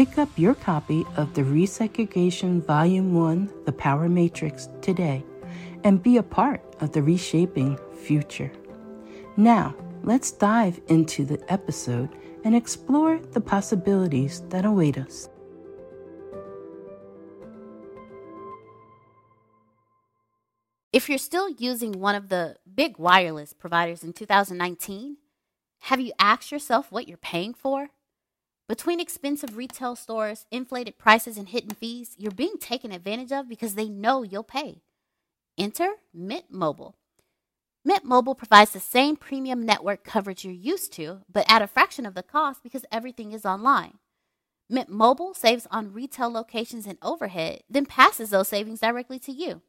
Pick up your copy of the Resegregation Volume 1 The Power Matrix today and be a part of the reshaping future. Now, let's dive into the episode and explore the possibilities that await us. If you're still using one of the big wireless providers in 2019, have you asked yourself what you're paying for? Between expensive retail stores, inflated prices, and hidden fees, you're being taken advantage of because they know you'll pay. Enter Mint Mobile. Mint Mobile provides the same premium network coverage you're used to, but at a fraction of the cost because everything is online. Mint Mobile saves on retail locations and overhead, then passes those savings directly to you.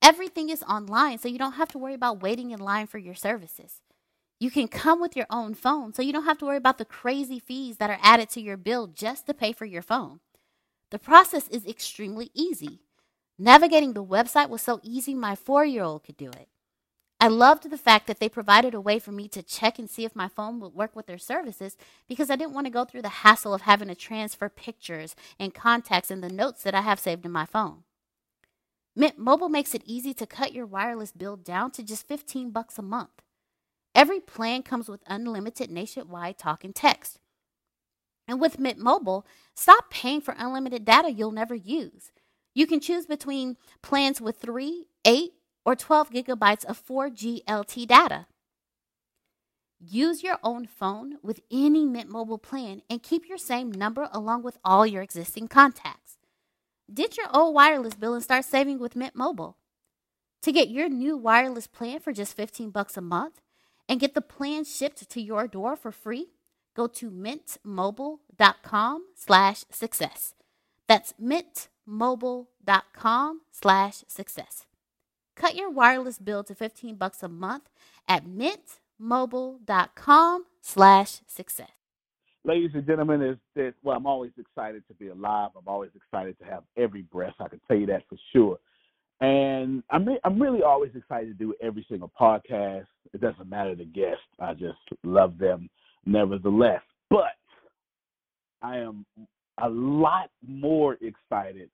Everything is online, so you don't have to worry about waiting in line for your services. You can come with your own phone, so you don't have to worry about the crazy fees that are added to your bill just to pay for your phone. The process is extremely easy. Navigating the website was so easy, my four year old could do it. I loved the fact that they provided a way for me to check and see if my phone would work with their services because I didn't want to go through the hassle of having to transfer pictures and contacts and the notes that I have saved in my phone. Mint Mobile makes it easy to cut your wireless bill down to just 15 bucks a month. Every plan comes with unlimited nationwide talk and text. And with Mint Mobile, stop paying for unlimited data you'll never use. You can choose between plans with 3, 8, or 12 gigabytes of 4G LTE data. Use your own phone with any Mint Mobile plan and keep your same number along with all your existing contacts. Ditch your old wireless bill and start saving with Mint Mobile. To get your new wireless plan for just 15 bucks a month, and get the plan shipped to your door for free, go to mintmobile.com slash success. That's mintmobile.com slash success. Cut your wireless bill to 15 bucks a month at mintmobile.com slash success. Ladies and gentlemen, is that well, I'm always excited to be alive. I'm always excited to have every breath. I can tell you that for sure. And I'm re- I'm really always excited to do every single podcast. It doesn't matter the guest. I just love them nevertheless. But I am a lot more excited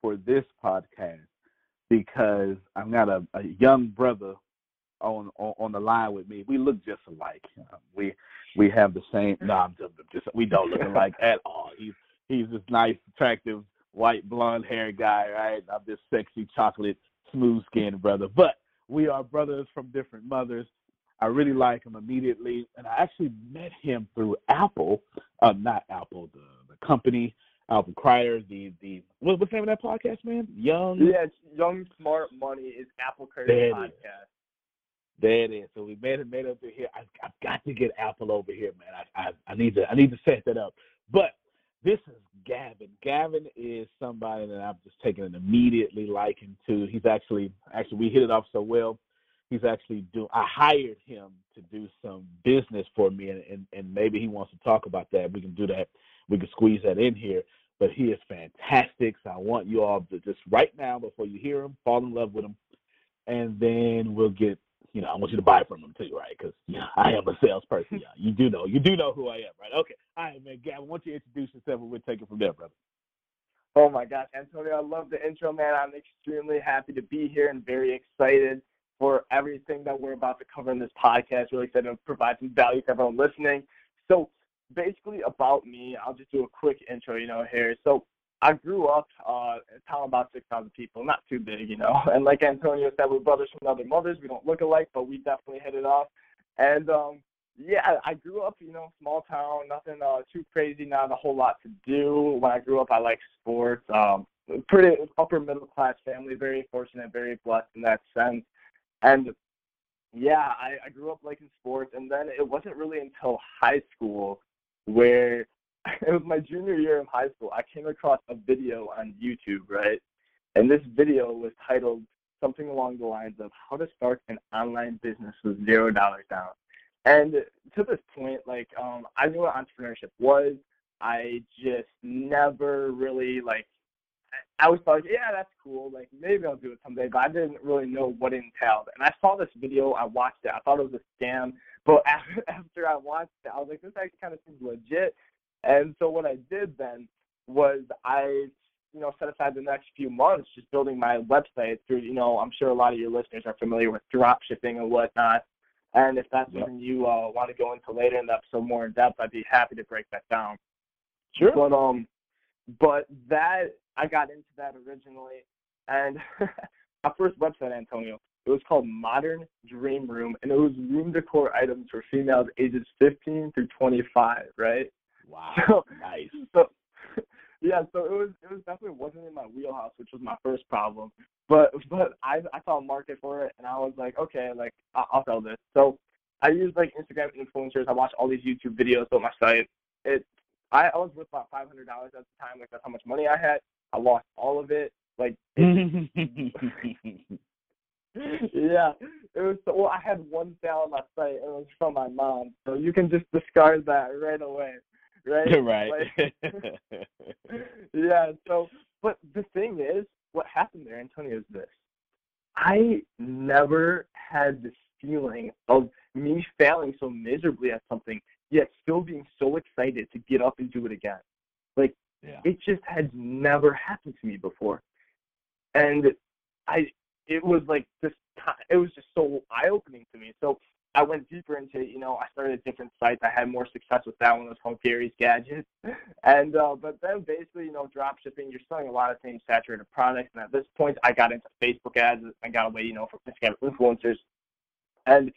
for this podcast because I've got a, a young brother on, on, on the line with me. We look just alike. Uh, we we have the same. No, I'm just, just we don't look alike at all. He's he's this nice, attractive, white, blonde haired guy, right? I'm this sexy, chocolate, smooth skinned brother. But we are brothers from different mothers. I really like him immediately, and I actually met him through Apple, uh, not Apple, the the company, Apple Crider, the the what, what's the name of that podcast, man? Young. Yeah, Young Smart Money is Apple Crider podcast. There it is. So we made it made up to here. I, I've got to get Apple over here, man. I, I I need to I need to set that up. But this is Gavin. Gavin is somebody that I've just taken an immediately liking to. He's actually actually we hit it off so well. He's actually do. I hired him to do some business for me, and, and and maybe he wants to talk about that. We can do that. We can squeeze that in here. But he is fantastic. So I want you all to just right now, before you hear him, fall in love with him, and then we'll get you know, I want you to buy from them too, right? Because you know, I am a salesperson. Yeah, you do know, you do know who I am, right? Okay, all right, man. Gavin, why don't you introduce yourself and we'll take it from there, brother. Oh my gosh, Antonio, I love the intro, man. I'm extremely happy to be here and very excited for everything that we're about to cover in this podcast. Really excited to provide some value to everyone listening. So, basically, about me, I'll just do a quick intro, you know, here. So, I grew up uh, a town about 6,000 people, not too big, you know. And like Antonio said, we're brothers from other mothers. We don't look alike, but we definitely hit it off. And um, yeah, I grew up, you know, small town, nothing uh, too crazy, not a whole lot to do. When I grew up, I liked sports. Um, pretty upper middle class family, very fortunate, very blessed in that sense. And yeah, I, I grew up liking sports, and then it wasn't really until high school where it was my junior year of high school. I came across a video on YouTube, right? And this video was titled something along the lines of how to start an online business with zero dollars down. And to this point, like um, I knew what entrepreneurship was. I just never really like. I was like, yeah, that's cool. Like maybe I'll do it someday, but I didn't really know what it entailed. And I saw this video. I watched it. I thought it was a scam. But after I watched it, I was like, this actually kind of seems legit. And so what I did then was I, you know, set aside the next few months just building my website through, you know, I'm sure a lot of your listeners are familiar with drop shipping and whatnot. And if that's yep. something you uh, want to go into later in the episode more in depth, I'd be happy to break that down. Sure. But um, but that I got into that originally, and my first website, Antonio, it was called Modern Dream Room, and it was room decor items for females ages 15 through 25, right? Wow. So, nice. So, yeah, so it was it was definitely wasn't in my wheelhouse, which was my first problem. But but I I saw a market for it, and I was like, okay, like I'll, I'll sell this. So I used like Instagram influencers. I watched all these YouTube videos on my site. It I, I was worth about five hundred dollars at the time. Like that's how much money I had. I lost all of it. Like it, yeah, it was. Well, I had one sale on my site, and it was from my mom. So you can just discard that right away right? Right. Like, yeah. So, but the thing is, what happened there, Antonio, is this: I never had this feeling of me failing so miserably at something, yet still being so excited to get up and do it again. Like yeah. it just had never happened to me before, and I. It was like this. It was just so eye opening to me. So I went deeper into it. You know, I started a different sites. I had more success with that one. Was called Gary's Gadgets. And uh, but then basically, you know, drop shipping. You're selling a lot of same saturated products. And at this point, I got into Facebook ads. I got away, you know, from Instagram influencers. And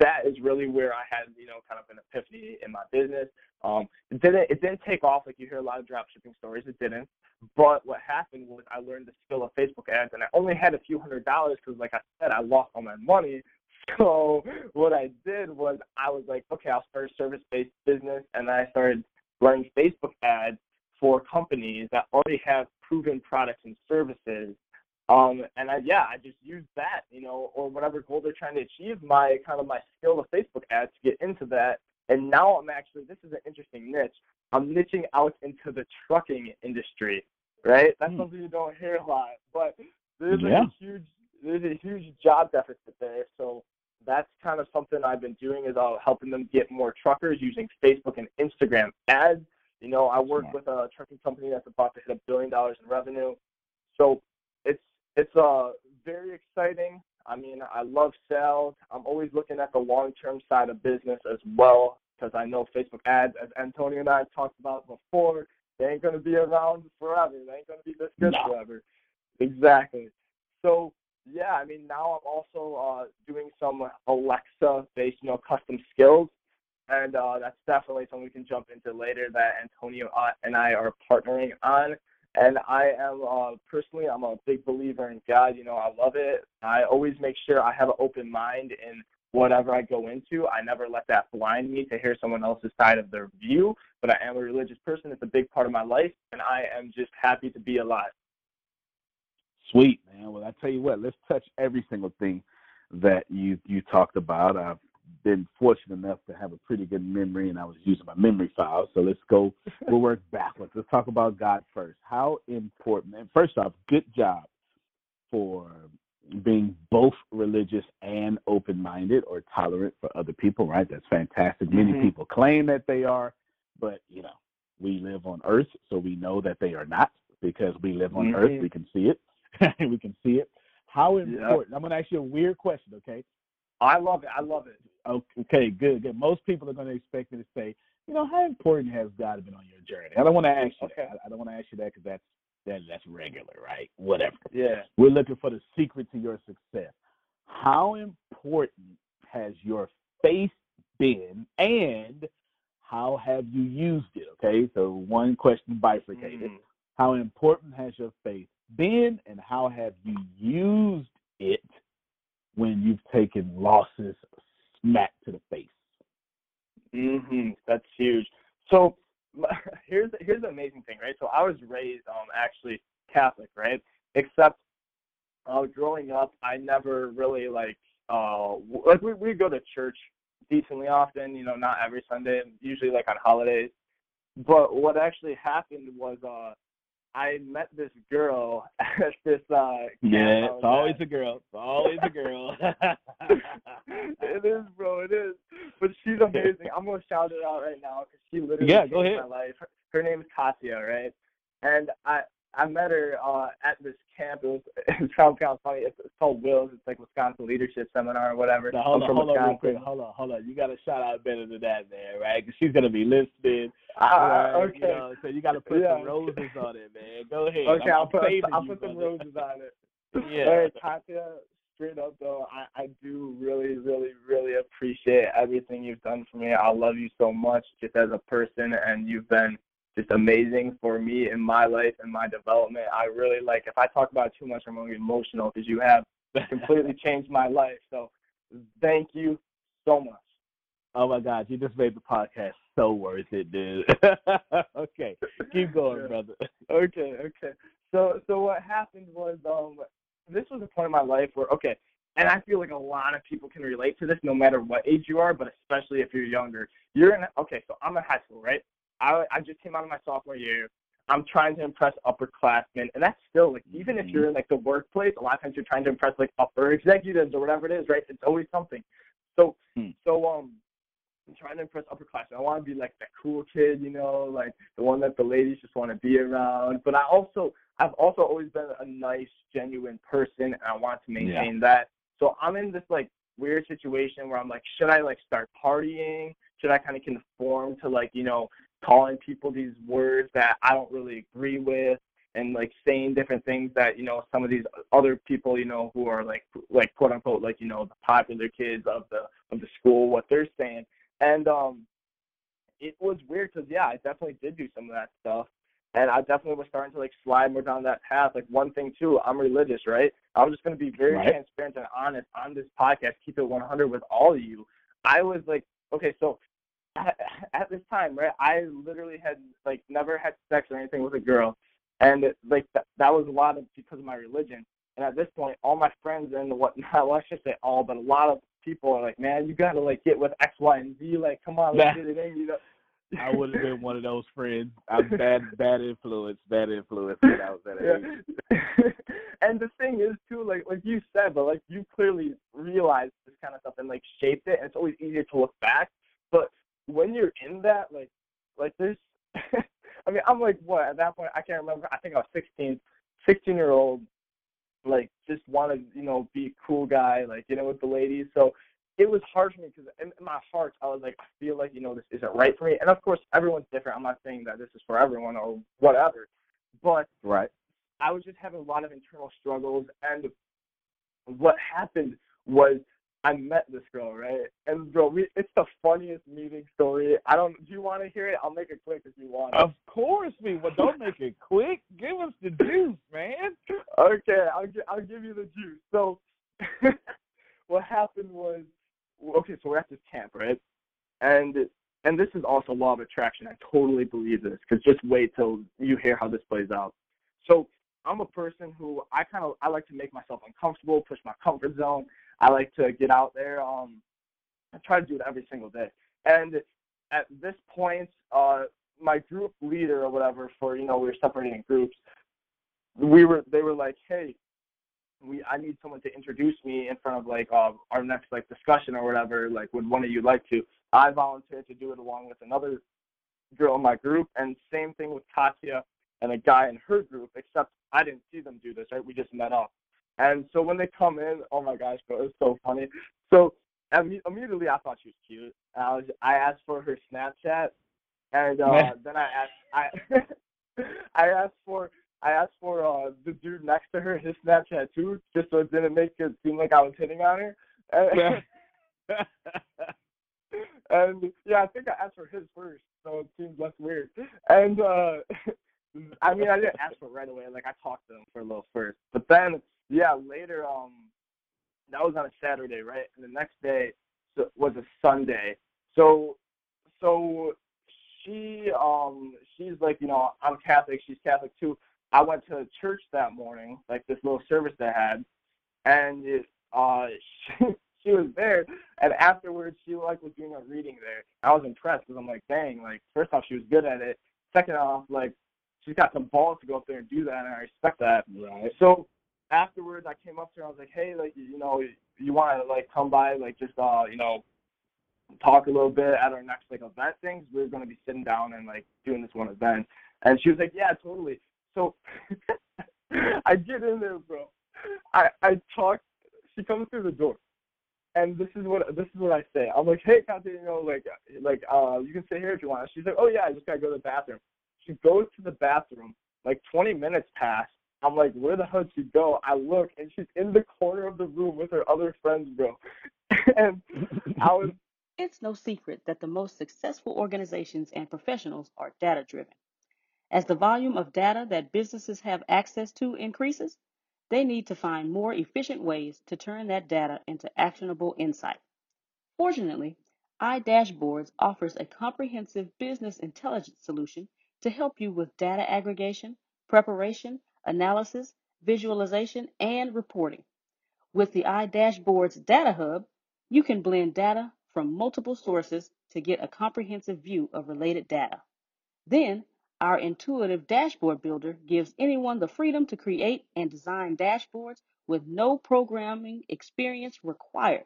that is really where I had, you know, kind of an epiphany in my business. Um, it didn't it didn't take off like you hear a lot of drop shipping stories. It didn't. But what happened was I learned the skill of Facebook ads, and I only had a few hundred dollars because, like I said, I lost all my money. So what I did was I was like, okay, I'll start a service-based business, and I started running Facebook ads for companies that already have proven products and services. Um, and I, yeah, I just used that, you know, or whatever goal they're trying to achieve, my kind of my skill of Facebook ads to get into that. And now I'm actually, this is an interesting niche. I'm niching out into the trucking industry, right? That's mm. something you don't hear a lot, but there's yeah. a huge, there's a huge job deficit there. So that's kind of something I've been doing is uh, helping them get more truckers using Facebook and Instagram ads. You know, I work with a trucking company that's about to hit a billion dollars in revenue. So it's it's uh very exciting. I mean, I love sales. I'm always looking at the long term side of business as well because I know Facebook ads, as Antonio and I talked about before, they ain't gonna be around forever. They ain't gonna be this good No. forever. Exactly. So yeah, I mean now I'm also uh, doing some Alexa-based, you know, custom skills, and uh, that's definitely something we can jump into later. That Antonio uh, and I are partnering on. And I am uh, personally, I'm a big believer in God. You know, I love it. I always make sure I have an open mind in whatever I go into. I never let that blind me to hear someone else's side of their view. But I am a religious person. It's a big part of my life, and I am just happy to be alive. Sweet man. Well, I tell you what, let's touch every single thing that you you talked about. I've been fortunate enough to have a pretty good memory, and I was using my memory file. So let's go. We'll work backwards. Let's talk about God first. How important? And first off, good job for being both religious and open-minded or tolerant for other people. Right? That's fantastic. Many Mhm. people claim that they are, but you know, we live on Earth, so we know that they are not because we live on Earth. Mhm. We can see it. we can see it. How important? I'm going to ask you a weird question, okay? I love it. I love it. Okay, good, good. Most people are going to expect me to say, you know, how important has God been on your journey? I don't want to ask you Okay. that. I don't want to ask you that because that's that, that's regular, right? Whatever. Yeah. We're looking for the secret to your success. How important has your faith been, and how have you used it? Okay, so one question bifurcated. Mm. How important has your faith been, and how have you used it when you've taken losses smack to the face? hmm That's huge. So here's here's the amazing thing, right? So I was raised um actually Catholic, right? Except uh, growing up, I never really like uh like we we go to church decently often, you know, not every Sunday, usually like on holidays. But what actually happened was uh I met this girl at this uh Yeah, it's always at. a girl. It's always a girl. it is, bro. It is. But she's amazing. I'm gonna shout her out right now because she literally Yeah, changed go ahead. my life. Her, her name is Katya, right? And I I met her uh at this camp. It was it sounds kind of funny. It's, it's called Wills. It's like Wisconsin Leadership Seminar or whatever. Now, hold I'm on, hold on, real quick. Hold on, hold on. You got to shout out better than that, man, right? Because she's gonna be listening. Ah, right? okay. You know, so you got to put Yeah. some roses on it, man. Go ahead. Okay, I'm, I'll put I'll put some roses on it. Yeah. All right, Katya, straight up though, I, I do really, really, really appreciate everything you've done for me. I love you so much just as a person and you've been just amazing for me in my life and my development. I really like if I talk about it too much I'm gonna get emotional because you have completely changed my life. So thank you so much. Oh my God, you just made the podcast so worth it, dude. okay, keep going, brother. okay, okay. So so what happened was um this was a point in my life where okay, and I feel like a lot of people can relate to this no matter what age you are, but especially if you're younger. You're in okay, so I'm in high school, right? I I just came out of my sophomore year. I'm trying to impress upperclassmen, and that's still like even if Mhm. you're in like the workplace, a lot of times you're trying to impress like upper executives or whatever it is, right? It's always something. So Hmm. so um I'm trying to impress upperclassmen. I want to be like the cool kid, you know, like the one that the ladies just want to be around. But I also, I've also always been a nice, genuine person, and I want to maintain that. So I'm in this like weird situation where I'm like, should I like start partying? Should I kind of conform to like, you know, calling people these words that I don't really agree with? and like saying different things that you know some of these other people you know who are like like quote unquote like you know the popular kids of the of the school what they're saying and um it was weird because yeah i definitely did do some of that stuff and i definitely was starting to like slide more down that path like one thing too i'm religious right i'm just going to be very Right. transparent and honest on this podcast keep it 100 with all of you i was like okay so at, this time right i literally had like never had sex or anything with a girl and it, like that, that was a lot of because of my religion. And at this point, all my friends and whatnot, well, I should say all, but a lot of people are like, man, you gotta like get with X, Y, and Z. Like, come on, let's Nah. get it in. You know. I would have been one of those friends. I'm bad, bad influence, bad influence when I was that age. Yeah. and the thing is too, like like you said, but like you clearly realized this kind of stuff and like shaped it. And it's always easier to look back, but when you're in that, like like there's, I mean, I'm like what at that point I can't remember. I think I was 16, 16 year old, like just wanted you know be a cool guy, like you know with the ladies. So it was hard for me because in, in my heart I was like, I feel like you know this isn't right for me. And of course, everyone's different. I'm not saying that this is for everyone or whatever, but right. I was just having a lot of internal struggles, and what happened was I met this girl, right? And bro, we, it's the funniest meeting story. I don't. Do you want to hear it? I'll make it quick if you want. Of course, we. Well, don't make it quick. Give us the juice, man. Okay, I'll I'll give you the juice. So, what happened was, okay, so we're at this camp, right? And and this is also law of attraction. I totally believe this because just wait till you hear how this plays out. So I'm a person who I kind of I like to make myself uncomfortable, push my comfort zone. I like to get out there. Um, I try to do it every single day. And at this point, uh, my group leader or whatever for you know we were separating in groups. We were they were like, hey, we I need someone to introduce me in front of like uh, our next like discussion or whatever. Like, would one of you like to? I volunteered to do it along with another girl in my group, and same thing with Katya and a guy in her group. Except I didn't see them do this. Right, we just met up. And so when they come in, oh my gosh, bro, it's so funny. So immediately I thought she was cute. I was I asked for her Snapchat, and uh, then I asked I I asked for I asked for uh, the dude next to her his Snapchat too, just so it didn't make it seem like I was hitting on her. And, and yeah, I think I asked for his first, so it seems less weird. And uh I mean, I didn't ask for it right away. Like I talked to him for a little first, but then yeah, later um that was on a Saturday, right? And the next day was a Sunday. So so she um she's like you know I'm Catholic, she's Catholic too. I went to church that morning, like this little service they had, and it, uh she, she was there. And afterwards, she like was doing a reading there. I was impressed because I'm like, dang, like first off, she was good at it. Second off, like she's got some balls to go up there and do that, and I respect that. Right. So afterwards, I came up to her. I was like, hey, like you know, you want to like come by, like just uh, you know, talk a little bit at our next like event things. We're gonna be sitting down and like doing this one event. And she was like, yeah, totally. So I get in there, bro. I I talk. She comes through the door, and this is what this is what I say. I'm like, hey, Kathy, you know, like like uh, you can stay here if you want. She's like, oh yeah, I just gotta go to the bathroom. She goes to the bathroom. Like 20 minutes pass. I'm like, where the hell did she go? I look, and she's in the corner of the room with her other friends, bro. and I was. It's no secret that the most successful organizations and professionals are data driven. As the volume of data that businesses have access to increases, they need to find more efficient ways to turn that data into actionable insight. Fortunately, iDashboards offers a comprehensive business intelligence solution to help you with data aggregation, preparation, analysis, visualization, and reporting. With the iDashboards Data Hub, you can blend data from multiple sources to get a comprehensive view of related data. Then, our intuitive dashboard builder gives anyone the freedom to create and design dashboards with no programming experience required.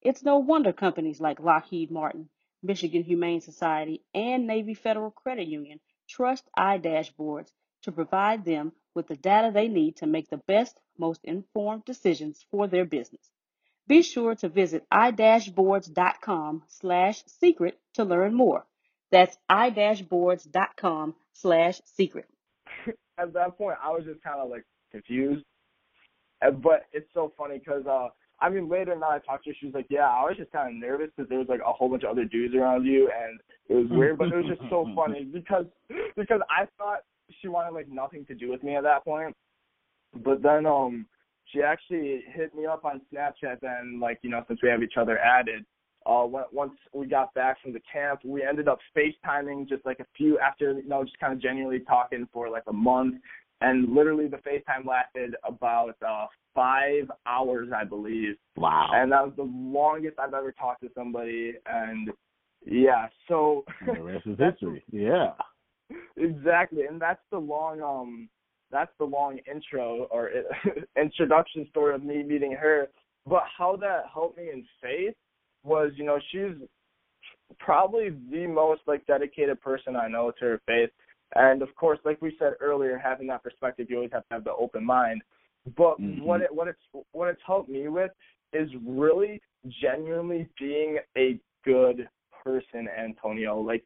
It's no wonder companies like Lockheed Martin, Michigan Humane Society, and Navy Federal Credit Union trust iDashboards to provide them with the data they need to make the best, most informed decisions for their business. Be sure to visit idashboards.com slash secret to learn more. That's idashboards.com slash secret. At that point, I was just kind of like confused. But it's so funny because, uh, I mean, later now I talked to her, she was like, yeah, I was just kind of nervous because there was like a whole bunch of other dudes around you and it was weird, but it was just so funny because, because I thought she wanted like nothing to do with me at that point. But then um she actually hit me up on Snapchat then like, you know, since we have each other added. Uh when, once we got back from the camp, we ended up FaceTiming just like a few after you know, just kinda genuinely talking for like a month. And literally the FaceTime lasted about uh five hours I believe. Wow. And that was the longest I've ever talked to somebody and yeah, so the rest is history. Yeah exactly, and that's the long um that's the long intro or introduction story of me meeting her. But how that helped me in faith was, you know, she's probably the most like dedicated person I know to her faith. And of course, like we said earlier, having that perspective, you always have to have the open mind. But mm-hmm. what it what it's what it's helped me with is really genuinely being a good person, Antonio. Like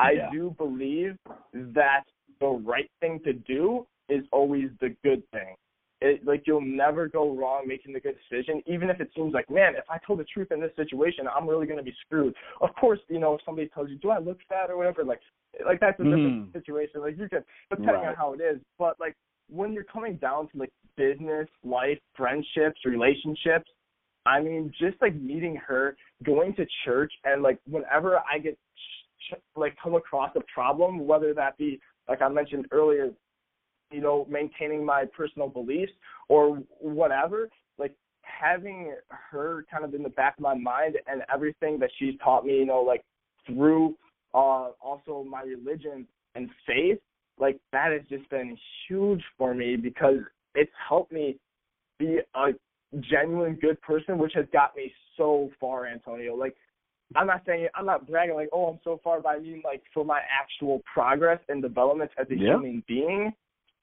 I Yeah. do believe that the right thing to do is always the good thing. It, like you'll never go wrong making the good decision, even if it seems like, man, if I told the truth in this situation, I'm really gonna be screwed. Of course, you know, if somebody tells you, do I look fat or whatever, like, like that's a different Mhm. situation. Like you can, depending on how it is, but like when you're coming down to like business, life, friendships, relationships, I mean, just like meeting her, going to church, and like whenever I get like come across a problem, whether that be like I mentioned earlier, you know, maintaining my personal beliefs or whatever, like having her kind of in the back of my mind and everything that she's taught me, you know, like through uh also my religion and faith, like that has just been huge for me because it's helped me be a genuine good person, which has got me so far, Antonio. Like I'm not saying I'm not bragging like, oh, I'm so far, but I mean like for my actual progress and development as a Yeah. human being,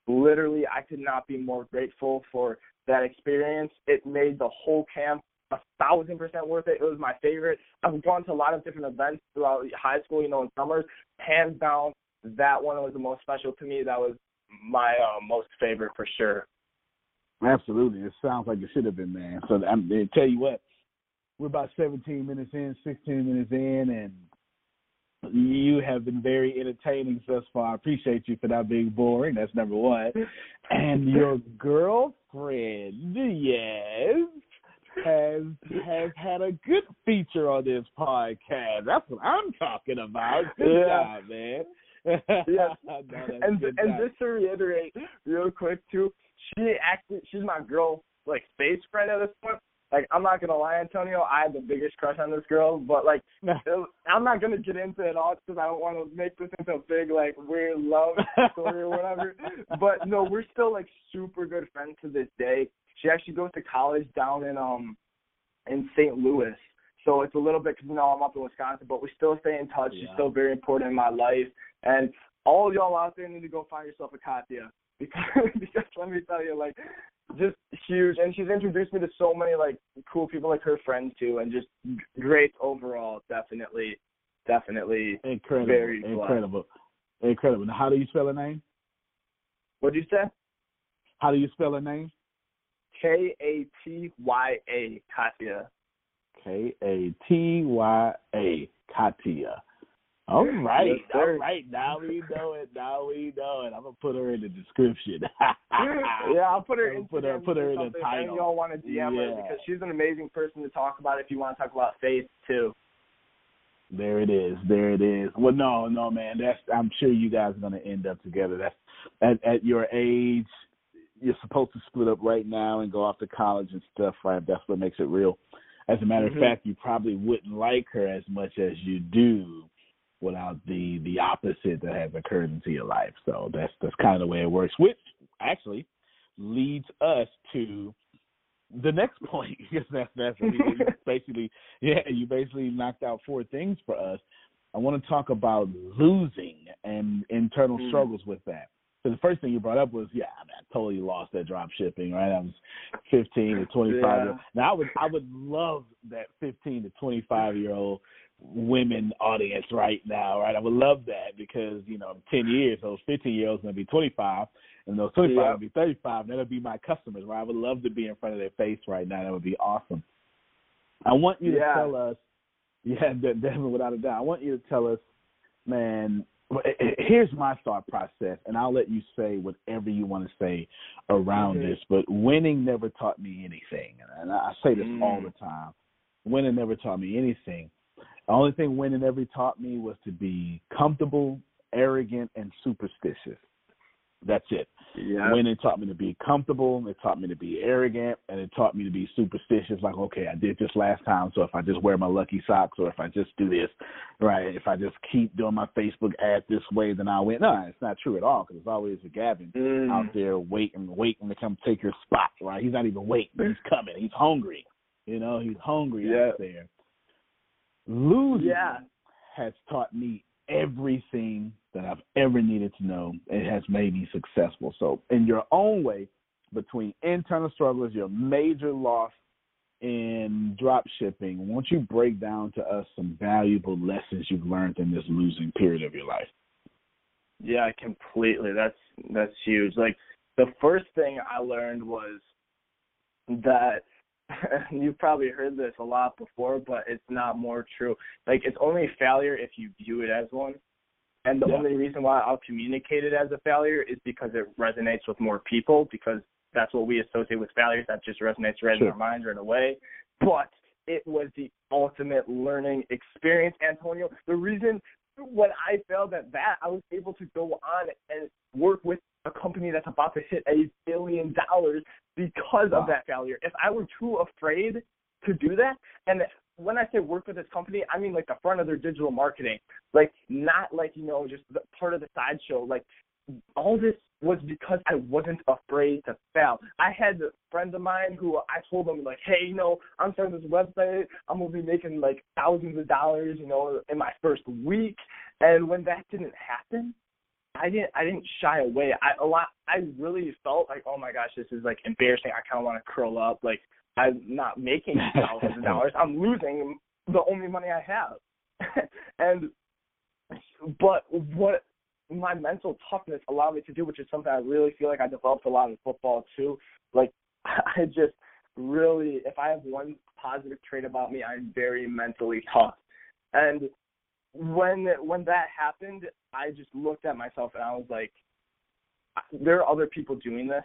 literally I could not be more grateful for that experience. It made the whole camp a thousand percent worth it. It was my favorite. I've gone to a lot of different events throughout high school, you know, in summers. Hands down, that one was the most special to me. That was my uh, most favorite for sure. Absolutely. It sounds like it should have been, man. So I'm I tell you what, we're about 17 minutes in, 16 minutes in, and you have been very entertaining thus far. I appreciate you for not being boring. That's number one. And your girlfriend, yes, has has had a good feature on this podcast. That's what I'm talking about. Good Yeah. job, man. Yes. No, and and job. just to reiterate real quick too, she actually she's my girl like face friend at this point. Like I'm not gonna lie, Antonio, I had the biggest crush on this girl, but like I'm not gonna get into it all because I don't want to make this into a big like weird love story or whatever. But no, we're still like super good friends to this day. She actually goes to college down in um in St. Louis. So it's a little bit because you know I'm up in Wisconsin, but we still stay in touch. She's Yeah. still very important in my life. And all y'all out there need to go find yourself a Katya because because let me tell you, like just huge. And she's introduced me to so many like cool people, like her friends too, and just great overall. Definitely, definitely. Incredible. Very incredible. Incredible. Now, how do you spell her name? What'd you say? How do you spell her name? K A T Y A Katya. K A T Y A, Katya. All right, Yes, all right. Now we know it. Now we know it. I'm gonna put her in the description. yeah, I'll put her I'll in. put her- put her in the title. y'all want to DM her because she's an amazing person to talk about. If you want to talk about faith too. There it is. There it is. Well, no, no, man. That's. I'm sure you guys are gonna end up together. That's at at your age. You're supposed to split up right now and go off to college and stuff. Right. That's what makes it real. As a matter Mhm. of fact, you probably wouldn't like her as much as you do without the the opposite that has occurred into your life. So that's that's kind of the way it works. Which actually leads us to the next point because that's that's I mean, you basically yeah you basically knocked out four things for us. I want to talk about losing and internal Mm. struggles with that. So the first thing you brought up was yeah, I, mean, I totally lost that drop shipping. Right, I was fifteen to twenty five. Yeah. Now I would I would love that fifteen to twenty five year old women audience right now. Right, I would love that because you know in ten years those fifteen year olds gonna be twenty five and those 25 Yeah. will be 35. And That'll be my customers, right? I would love to be in front of their face right now. That would be awesome. I want you to tell us, yeah, de- definitely without a doubt. I want you to tell us, man. eh, eh, Here's my thought process, and I'll let you say whatever you want to say around Mhm. this. But winning never taught me anything, and I I say this Mm. all the time. Winning never taught me anything. The only thing winning ever taught me was to be comfortable, arrogant, and superstitious. That's it. Yeah. Winning taught me to be comfortable. It taught me to be arrogant, and it taught me to be superstitious. Like, okay, I did this last time, so if I just wear my lucky socks, or if I just do this, right? If I just keep doing my Facebook ad this way, then I'll win. No, it's not true at all. Because there's always a Gavin Mm. out there waiting, waiting to come take your spot. Right? He's not even waiting. He's coming. He's hungry. You know, he's hungry Yeah. out there. Losing Yeah. has taught me everything that I've ever needed to know. It has made me successful. So, in your own way, between internal struggles, your major loss in drop shipping, won't you break down to us some valuable lessons you've learned in this losing period of your life? Yeah, completely. That's that's huge. Like the first thing I learned was that you've probably heard this a lot before, but it's not more true. Like it's only a failure if you view it as one. And the yeah. only reason why I'll communicate it as a failure is because it resonates with more people because that's what we associate with failures. That just resonates right sure. in our minds right away. But it was the ultimate learning experience, Antonio. The reason when I failed at that, I was able to go on and work with a company that's about to hit a billion dollars because wow. of that failure. If I were too afraid to do that, and when I say work with this company, I mean like the front of their digital marketing, like not like you know just the part of the sideshow. Like all this was because I wasn't afraid to fail. I had friends of mine who I told them like, hey, you know, I'm starting this website. I'm gonna be making like thousands of dollars, you know, in my first week. And when that didn't happen, I didn't I didn't shy away. I a lot I really felt like, oh my gosh, this is like embarrassing. I kind of want to curl up. Like I'm not making thousands of dollars. I'm losing the only money I have. and but what my mental toughness allowed me to do, which is something I really feel like I developed a lot in football too. Like I just really, if I have one positive trait about me, I'm very mentally tough. And when when that happened, I just looked at myself and I was like, there are other people doing this.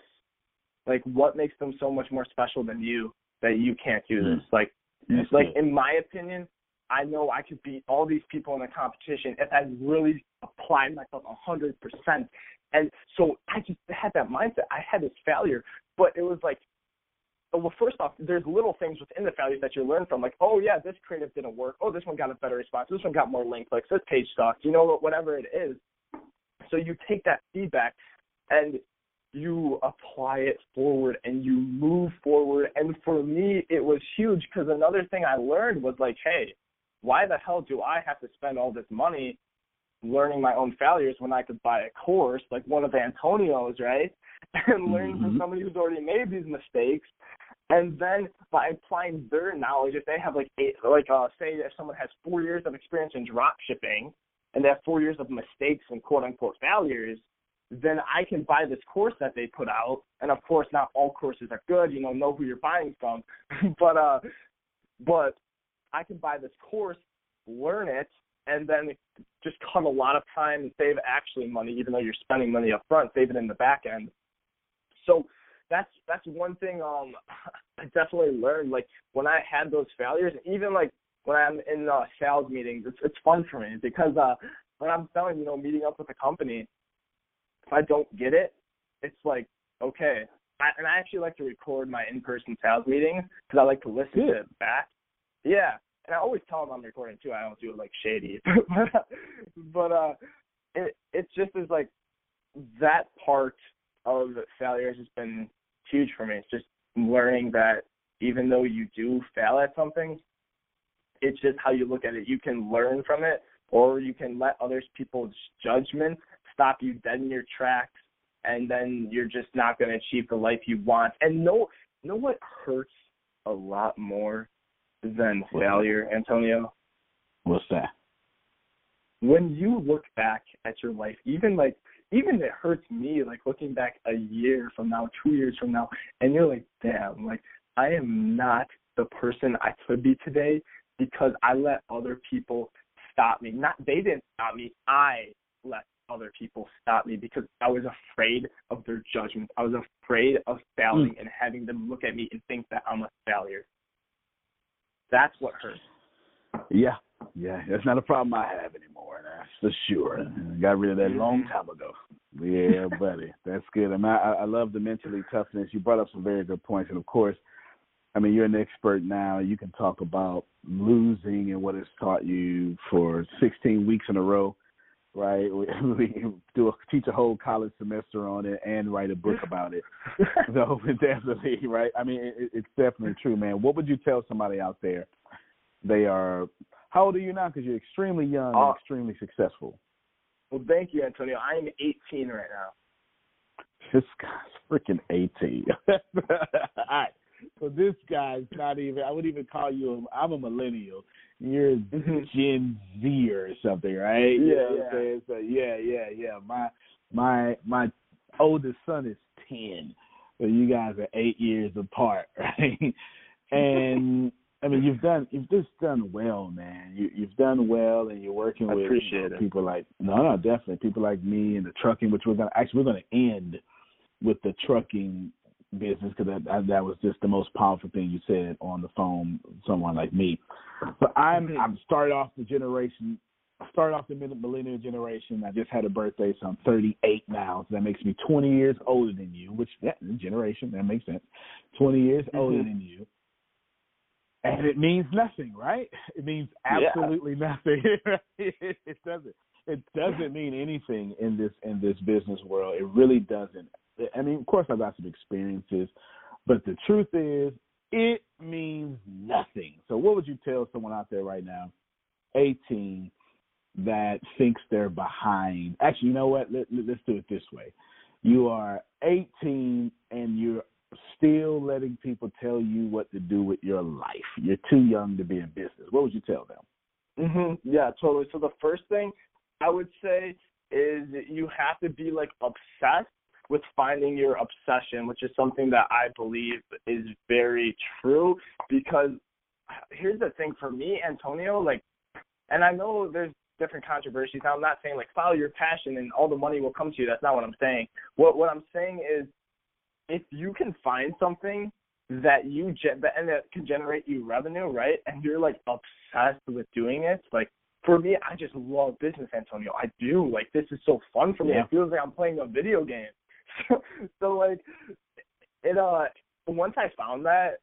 Like, what makes them so much more special than you that you can't do this? Mm-hmm. Like, mm-hmm. like in my opinion, I know I could beat all these people in a competition if I really applied myself a hundred percent. And so I just had that mindset. I had this failure, but it was like, well, first off, there's little things within the failures that you learn from, like, oh yeah, this creative didn't work. Oh, this one got a better response. This one got more link clicks. This page sucked. You know, whatever it is. So you take that feedback and you apply it forward and you move forward. And for me, it was huge because another thing I learned was like, hey, why the hell do I have to spend all this money learning my own failures when I could buy a course like one of Antonio's, right? And learn mm-hmm. from somebody who's already made these mistakes. And then by applying their knowledge, if they have like eight, like uh, say if someone has four years of experience in drop shipping and they have four years of mistakes and quote unquote failures, then I can buy this course that they put out. And of course, not all courses are good. You know, know who you're buying from. but uh, but I can buy this course, learn it, and then just cut a lot of time and save actually money, even though you're spending money up front, save it in the back end. So that's that's one thing um I definitely learned. Like when I had those failures, even like when I'm in uh, sales meetings, it's it's fun for me because uh when I'm selling, you know, meeting up with a company, if I don't get it, it's like okay. I, and I actually like to record my in-person sales meetings because I like to listen Good. to it back. Yeah, and I always tell them I'm recording too. I don't do it like shady, but uh, it it just is like that part of failure has just been huge for me. It's just learning that even though you do fail at something, it's just how you look at it. You can learn from it, or you can let other people's judgment stop you dead in your tracks, and then you're just not going to achieve the life you want. And know know what hurts a lot more than failure, Antonio? What's that? When you look back at your life, even like even it hurts me like looking back a year from now, two years from now, and you're like, damn, like I am not the person I could be today because I let other people stop me. Not they didn't stop me. I let other people stop me because I was afraid of their judgment. I was afraid of failing mm. and having them look at me and think that I'm a failure. That's what hurts. Yeah, yeah, that's not a problem I have anymore. That's for sure. I got rid of that a long mm-hmm. time ago. Yeah, buddy, that's good. I mean, I, I love the mentally toughness. You brought up some very good points, and of course, I mean, you're an expert now. You can talk about losing and what it's taught you for 16 weeks in a row, right? We, we do a, teach a whole college semester on it and write a book about it. so definitely, right? I mean, it, it's definitely true, man. What would you tell somebody out there? They are. How old are you now? Because you're extremely young uh, and extremely successful. Well, thank you, Antonio. I am 18 right now. This guy's freaking 18. All right. so this guy's not even. I wouldn't even call you. A, I'm a millennial. You're Mm-hmm. Gen Z or something, right? You Yeah, yeah. So yeah, yeah, yeah. My my my oldest son is ten. So you guys are eight years apart, right? And I mean, you've done you've just done well, man. You you've done well, and you're working with you know, people like no, no, definitely people like me and the trucking, which we're gonna actually we're gonna end with the trucking business because that, that that was just the most powerful thing you said on the phone. Someone like me, but I'm Mhm. I'm started off the generation. I started off the millennial generation. I just had a birthday, so I'm 38 now. So that makes me 20 years older than you, which yeah, generation that makes sense. 20 years older Mhm. than you, and it means nothing, right? It means Yeah. absolutely nothing. it, doesn't. It doesn't mean anything in this in this business world. It really doesn't. I mean, of course, I've got some experiences, but the truth is, it means nothing. So, what would you tell someone out there right now, 18, that thinks they're behind? Actually, you know what? Let, let, let's do it this way. You are 18 and you're still letting people tell you what to do with your life. You're too young to be in business. What would you tell them? Mm-hmm. Yeah, totally. So the first thing I would say is you have to be like obsessed with finding your obsession, which is something that I believe is very true. Because here's the thing for me, Antonio, like, and I know there's different controversies. I'm not saying like follow your passion and all the money will come to you. That's not what I'm saying. What what I'm saying is, if you can find something that you ge- that- and that can generate you revenue, right? And you're like obsessed with doing it. Like for me, I just love business, Antonio. I do. Like this is so fun for me. Yeah. It feels like I'm playing a video game. so like it uh once I found that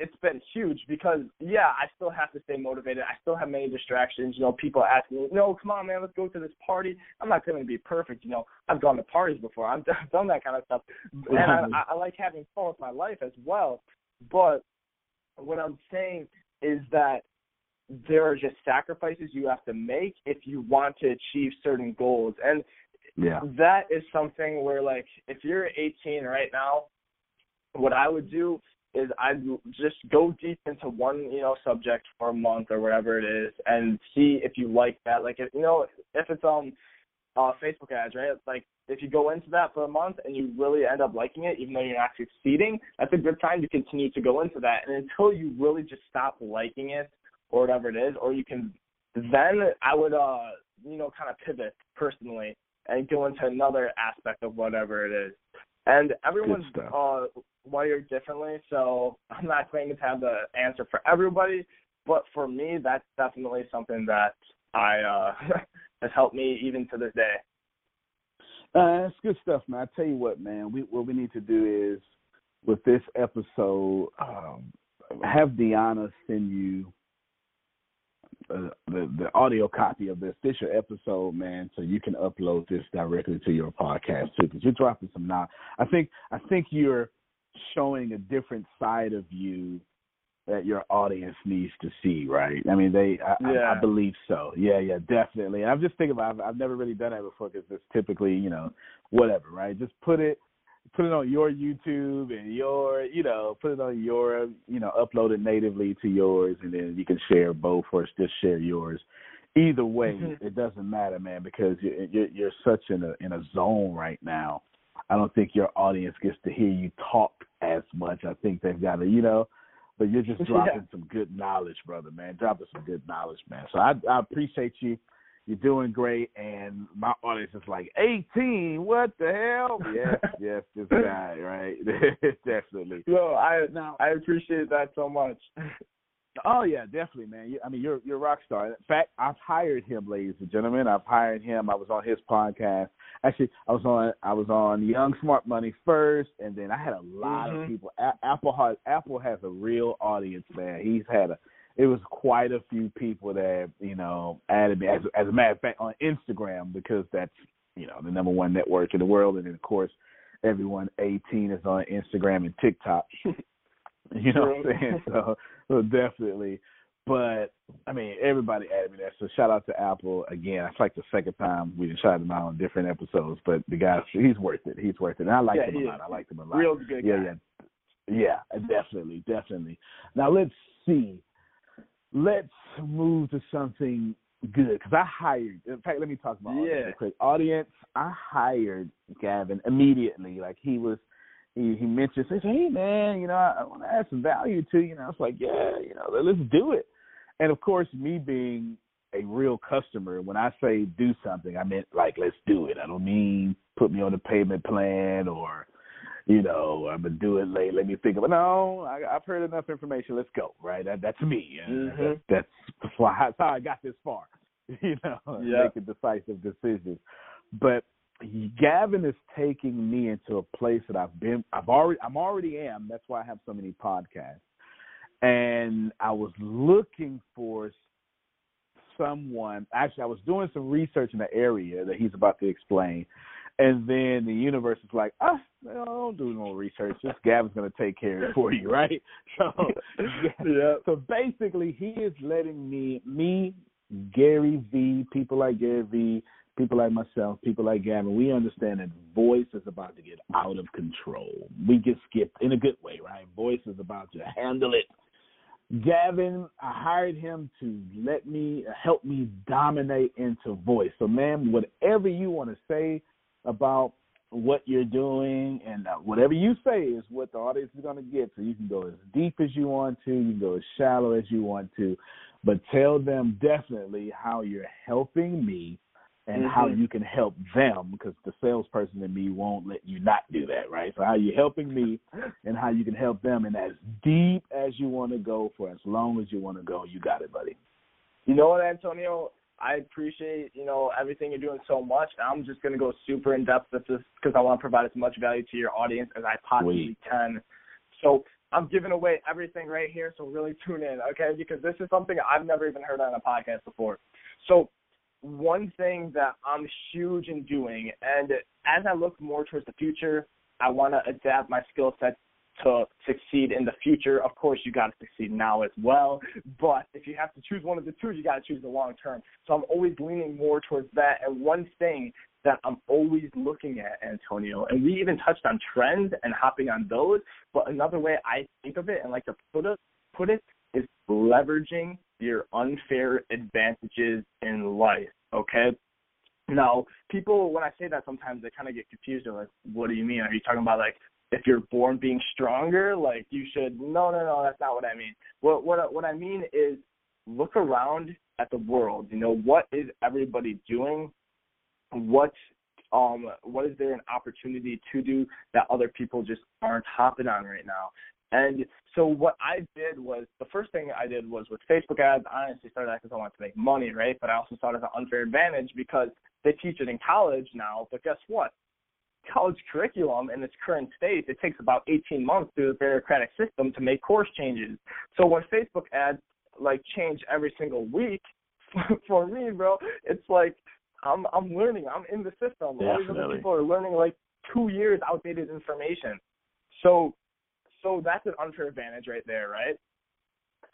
it's been huge because yeah, I still have to stay motivated. I still have many distractions. You know, people asking me, "No, come on, man, let's go to this party." I'm not going to be perfect. You know, I've gone to parties before. I've done, done that kind of stuff, and I, mm-hmm. I like having fun with my life as well. But what I'm saying is that there are just sacrifices you have to make if you want to achieve certain goals, and Yeah. that is something where like if you're 18 right now, what I would do is I'd just go deep into one, you know, subject for a month or whatever it is and see if you like that. Like if you know, if it's um uh Facebook ads, right? Like if you go into that for a month and you really end up liking it, even though you're not succeeding, that's a good time to continue to go into that. And until you really just stop liking it or whatever it is, or you can then I would uh you know kind of pivot personally and go into another aspect of whatever it is. And everyone's uh wired differently, so I'm not claiming to have the answer for everybody, but for me that's definitely something that I uh has helped me even to this day. Uh, that's good stuff, man. I tell you what, man. We what we need to do is with this episode, um, have Deanna send you Uh, the the audio copy of this. official episode, man, so you can upload this directly to your podcast too. Because you're dropping some now. I think I think you're showing a different side of you that your audience needs to see, right? I mean, they, I, I, Yeah. I believe so. Yeah, yeah, definitely. And I'm just thinking about, I've, I've never really done that before because it's typically, you know, whatever, right? Just put it, put it on your YouTube and your, you know, put it on your, you know, upload it natively to yours, and then you can share both or just share yours. Either way, Mhm. it doesn't matter, man, because you're, you're you're such in a in a zone right now. I don't think your audience gets to hear you talk as much. I think they've got to, you know, but you're just Yeah. dropping some good knowledge, brother, man. Dropping some good knowledge, man. So I I appreciate you. You're doing great, and my audience is like, 18, what the hell? Yes, yes, this guy, right? Definitely. So I Now, I appreciate that so much. Oh yeah, definitely, man. You, I mean, you're you're a rock star. In fact, I've hired him, ladies and gentlemen. I've hired him. I was on his podcast. Actually, I was on I was on Young Smart Money first, and then I had a lot Mhm. of people. A- Apple has Apple has a real audience, man. He's had a it was quite a few people that you know added me. As, as a matter of fact, on Instagram because that's you know the number one network in the world, and then of course everyone 18 is on Instagram and TikTok. You know what I'm saying? So, so definitely. But I mean, everybody added me there. So shout out to Apple again. It's like the second time we've shouted him out on different episodes. But the guy, he's worth it. He's worth it. And I like Yeah, him a lot. I like him a lot. Real good yeah, guy. yeah, Yeah, definitely, definitely. Now let's see. Let's move to something good because I hired. In fact, let me talk about Yeah. audience quick. Audience, I hired Gavin immediately. Like he was, he he mentioned, he said, "Hey man, you know, I, I want to add some value to you." And I was like, "Yeah, you know, let's do it." And of course, me being a real customer, when I say do something, I meant like let's do it. I don't mean put me on a payment plan or you know, I'm gonna do it late. Let me think of it. No, I, I've heard enough information. Let's go. Right? That, that's me. Uh, Mhm. That's that's why that's how I got this far. You know, Yeah. making decisive decisions. But Gavin is taking me into a place that I've been. I've already. I'm already am. That's why I have so many podcasts. And I was looking for someone. Actually, I was doing some research in the area that he's about to explain. And then the universe is like, ah, no, don't do no research. This Gavin's gonna take care of it for you, right? So, Yeah. so basically, he is letting me, me, Gary V, people like Gary V, people like myself, people like Gavin, we understand that voice is about to get out of control. We get skipped in a good way, right? Voice is about to handle it. Gavin, I hired him to let me help me dominate into voice. So, man, whatever you want to say about what you're doing, and uh, whatever you say is what the audience is going to get. So you can go as deep as you want to, you can go as shallow as you want to, but tell them definitely how you're helping me and how Mhm. you can help them because the salesperson in me won't let you not do that, right? So how you're helping me and how you can help them, and as deep as you want to go for as long as you want to go, you got it, buddy. You know what, Antonio? I appreciate you know everything you're doing so much. I'm just gonna go super in depth with this because I want to provide as much value to your audience as I possibly Sweet. can. So I'm giving away everything right here. So really tune in, okay? Because this is something I've never even heard on a podcast before. So one thing that I'm huge in doing, and as I look more towards the future, I want to adapt my skill set to succeed in the future. Of course, you got to succeed now as well. But if you have to choose one of the two, you got to choose the long term. So I'm always leaning more towards that. And one thing that I'm always looking at, Antonio, and we even touched on trends and hopping on those. But another way I think of it and like to put it, put it is leveraging your unfair advantages in life. Okay. Now, people, when I say that, sometimes they kind of get confused. They're like, "What do you mean? Are you talking about like if you're born being stronger, like you should?" No, no, no. That's not what I mean. What what what I mean is look around at the world. You know, what is everybody doing? What um what is there an opportunity to do that other people just aren't hopping on right now? And so what I did was the first thing I did was with Facebook ads. I honestly started that because I wanted to make money, right? But I also saw it as an unfair advantage because they teach it in college now. But guess what? College curriculum in its current state, it takes about 18 months through the bureaucratic system to make course changes. So when Facebook ads like change every single week, for me, bro, it's like I'm I'm learning. I'm in the system. All these other people are learning like two years outdated information. So so that's an unfair advantage right there, right?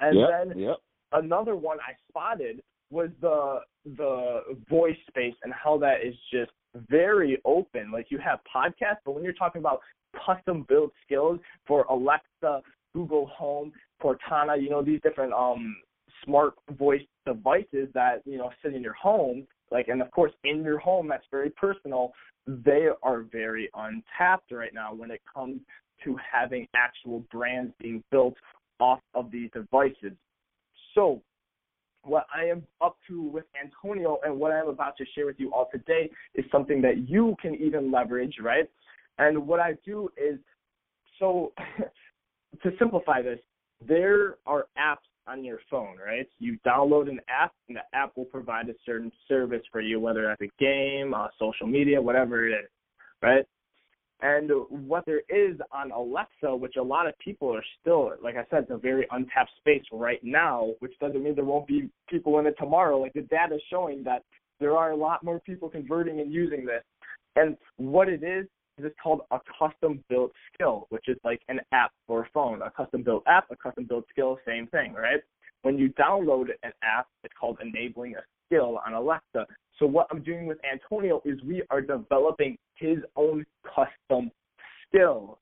And yep, then yep. another one I spotted was the the voice space and how that is just very open. Like you have podcasts, but when you're talking about custom built skills for Alexa, Google Home, Cortana, you know, these different um smart voice devices that, you know, sit in your home, like and of course in your home that's very personal, they are very untapped right now when it comes to having actual brands being built off of these devices. So, what I am up to with Antonio and what I'm about to share with you all today is something that you can even leverage, right? And what I do is so to simplify this, there are apps on your phone, right? You download an app, and the app will provide a certain service for you, whether that's a game, uh, social media, whatever it is, right? And what there is on Alexa, which a lot of people are still, like I said, it's a very untapped space right now, which doesn't mean there won't be people in it tomorrow. Like the data is showing that there are a lot more people converting and using this. And what it is, is it's called a custom built skill, which is like an app for a phone. A custom built app, a custom built skill, same thing, right? When you download an app, it's called enabling a skill on Alexa. So what I'm doing with Antonio is we are developing his own custom skill.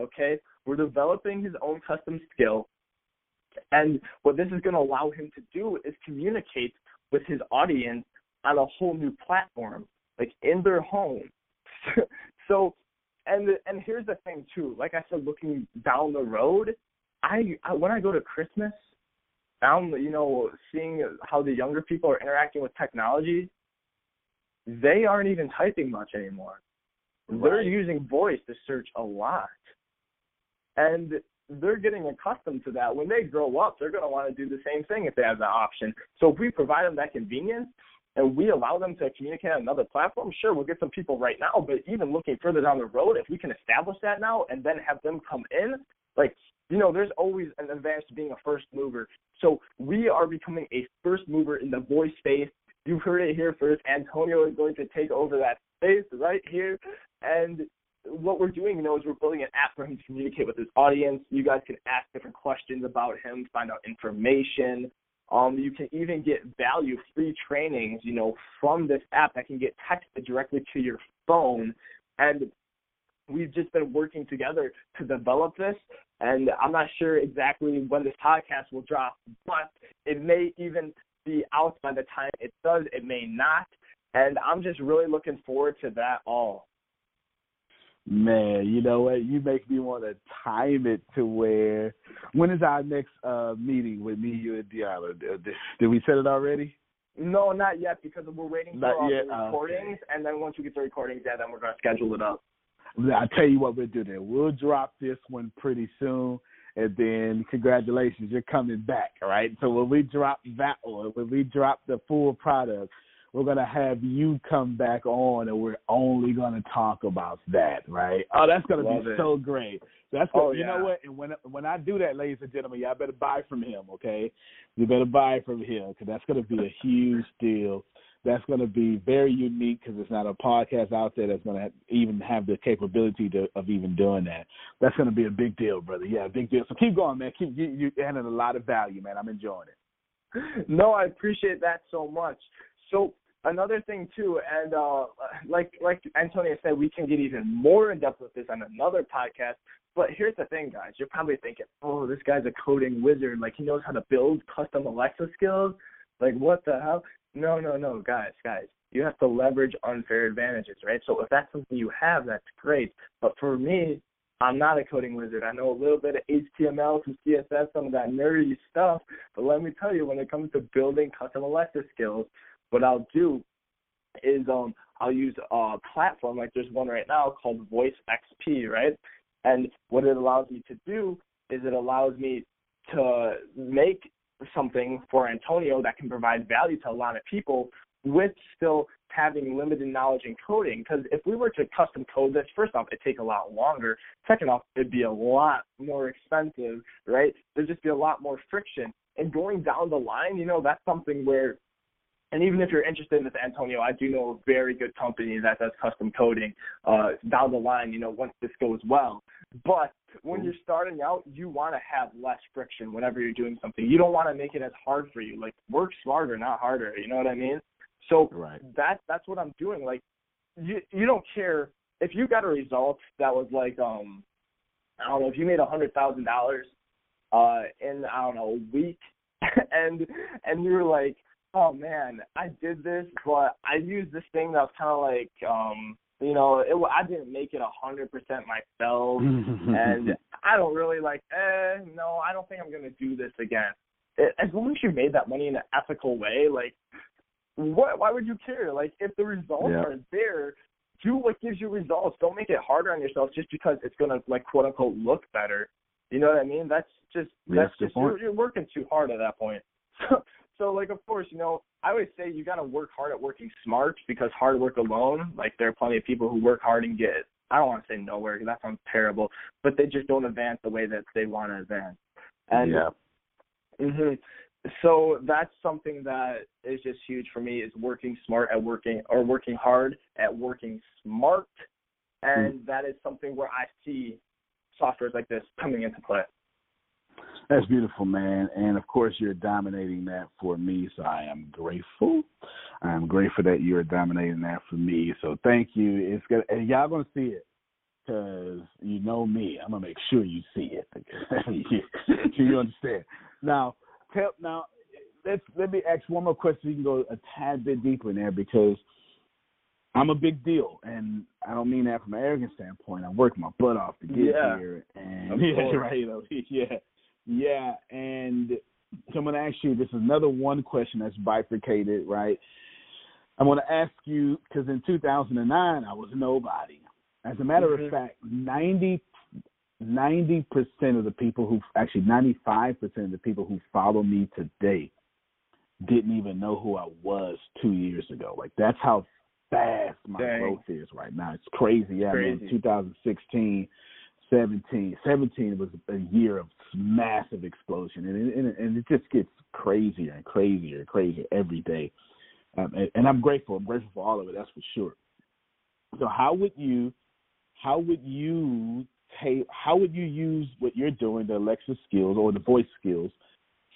Okay, we're developing his own custom skill, and what this is going to allow him to do is communicate with his audience on a whole new platform, like in their home. so, and and here's the thing too. Like I said, looking down the road, I, I when I go to Christmas, I'm you know seeing how the younger people are interacting with technology. They aren't even typing much anymore. Right. They're using voice to search a lot, and they're getting accustomed to that. When they grow up, they're going to want to do the same thing if they have that option. So if we provide them that convenience, and we allow them to communicate on another platform, sure, we'll get some people right now. But even looking further down the road, if we can establish that now and then have them come in, like, you know, there's always an advantage to being a first mover. So we are becoming a first mover in the voice space. You've heard it here first. Antonio is going to take over that space right here. And what we're doing, you know, is we're building an app for him to communicate with his audience. You guys can ask different questions about him, find out information, um, you can even get value free trainings, you know, from this app that can get texted directly to your phone. And we've just been working together to develop this. And I'm not sure exactly when this podcast will drop, but it may even be out by the time it does. It may not. And I'm just really looking forward to that all. Man, you know what? You make me want to time it to where. When is our next uh meeting with me, you, and Diallo? Did, we set it already? No, not yet because we're waiting not for yet? the recordings, okay. and then once we get the recordings, yeah, then we're gonna schedule it up. I tell you what we'll do then. We'll drop this one pretty soon, and then congratulations, you're coming back. All right. So when we drop that one, when we drop the full product, we're gonna have you come back on, and we're only gonna talk about that, right? Oh, that's gonna Love be it. so great. That's gonna, oh, you yeah. know what? And when when I do that, ladies and gentlemen, y'all better buy from him, okay? You better buy from him because that's gonna be a huge deal. That's going to be very unique because it's not a podcast out there that's going to even have the capability to, of even doing that. That's going to be a big deal, brother. Yeah, big deal. So keep going, man. Keep you, you're adding a lot of value, man. I'm enjoying it. No, I appreciate that so much. So another thing too, and uh, like like Antonio said, we can get even more in depth with this on another podcast. But here's the thing, guys. You're probably thinking, oh, this guy's a coding wizard. Like he knows how to build custom Alexa skills. Like what the hell? No, no, no, guys, guys. You have to leverage unfair advantages, right? So if that's something you have, that's great. But for me, I'm not a coding wizard. I know a little bit of HTML, some CSS, some of that nerdy stuff. But let me tell you, when it comes to building custom Alexa skills, what I'll do is um I'll use a platform like there's one right now called Voice XP, right? And what it allows me to do is it allows me to make something for Antonio that can provide value to a lot of people with still having limited knowledge in coding. Because if we were to custom code this, first off, it'd take a lot longer. Second off, it'd be a lot more expensive, right? There'd just be a lot more friction. And going down the line, you know, that's something where and even if you're interested in this, Antonio, I do know a very good company that does custom coding uh, down the line, you know, once this goes well. But when you're starting out, you want to have less friction whenever you're doing something. You don't want to make it as hard for you. Like work smarter, not harder. You know what I mean? So right. that that's what I'm doing. Like you you don't care if you got a result that was like um I don't know if you made a hundred thousand dollars uh in I don't know a week and and you were like oh man, I did this, but I used this thing that was kind of like, um, you know, it, I didn't make it a hundred percent myself, and I don't really like, eh, no, I don't think I'm gonna do this again. It, as long as you made that money in an ethical way, like, what? Why would you care? Like, if the results Yeah. are there, do what gives you results. Don't make it harder on yourself just because it's gonna like quote unquote look better. You know what I mean? That's just that's that's just you're, you're working too hard at that point. So, so like of course, you know, I always say you got to work hard at working smart because hard work alone, like there are plenty of people who work hard and get I don't want to say nowhere because that sounds terrible, but they just don't advance the way that they want to advance. And yeah. hmm So that's something that is just huge for me is working smart at working or working hard at working smart, and that is something where I see softwares like this coming into play. That's beautiful, man. And of course, you're dominating that for me. So I am grateful. I am grateful that you're dominating that for me. So thank you. It's good. And y'all gonna see it. because you know me. I'm gonna make sure you see it. you understand? Now, tell now. Let's let me ask one more question. You can go a tad bit deeper in there because I'm a big deal, and I don't mean that from an arrogant standpoint. I worked my butt off to get Yeah. here, and yeah, right, you know, yeah, yeah. And so I'm going to ask you. This is another one question that's bifurcated, right? I'm going to ask you because in 2009 I was nobody. As a matter Mhm. of fact, 90 percent of the people who actually 95 percent of the people who follow me today didn't even know who I was two years ago. Like that's how fast my Dang. growth is right now. It's crazy. Yeah, man. Crazy. 2016, 17, 17 was a year of massive explosion, and it, and it, just gets crazier and crazier and crazier every day. Um, and, and I'm grateful. I'm grateful for all of it. That's for sure. So how would you, how would you take, how would you use what you're doing, the Alexa skills or the voice skills,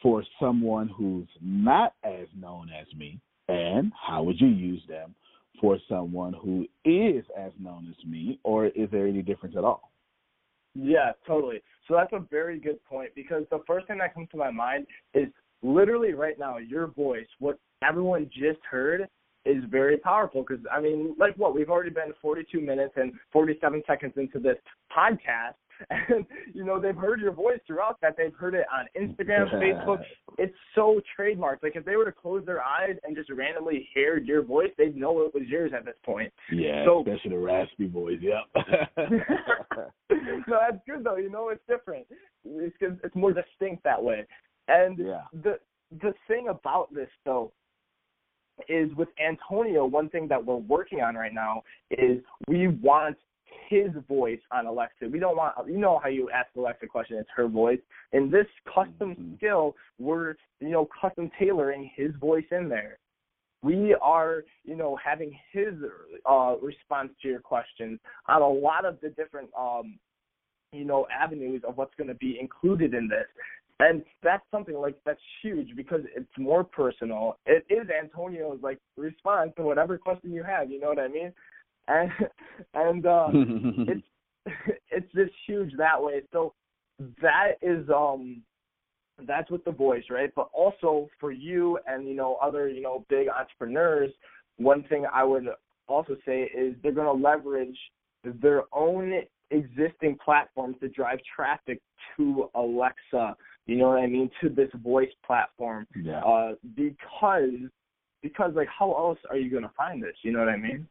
for someone who's not as known as me, and how would you use them for someone who is as known as me, or is there any difference at all? Yeah, totally. So that's a very good point because the first thing that comes to my mind is literally right now your voice, what everyone just heard is very powerful because I mean, like what we've already been 42 minutes and 47 seconds into this podcast, and you know they've heard your voice throughout that. They've heard it on Instagram, Facebook. It's so trademarked. Like if they were to close their eyes and just randomly hear your voice, they'd know it was yours at this point. Yeah, So- especially the raspy voice. Yep. no, that's good though. You know, it's different. It's it's more distinct that way. And yeah. the the thing about this though is with Antonio, one thing that we're working on right now is we want his voice on Alexa. We don't want you know how you ask Alexa a question, it's her voice. In this custom Mhm. skill, we're you know custom tailoring his voice in there. We are, you know, having his uh, response to your questions on a lot of the different, um, you know, avenues of what's going to be included in this. And that's something like that's huge because it's more personal. It is Antonio's like response to whatever question you have. You know what I mean? And and uh, it's it's just huge that way. So that is um that's with the voice, right? But also for you and you know other you know big entrepreneurs, one thing I would also say is they're going to leverage their own existing platforms to drive traffic to Alexa. You know what I mean? To this voice platform, yeah. uh, because because like how else are you going to find this? You know what I mean?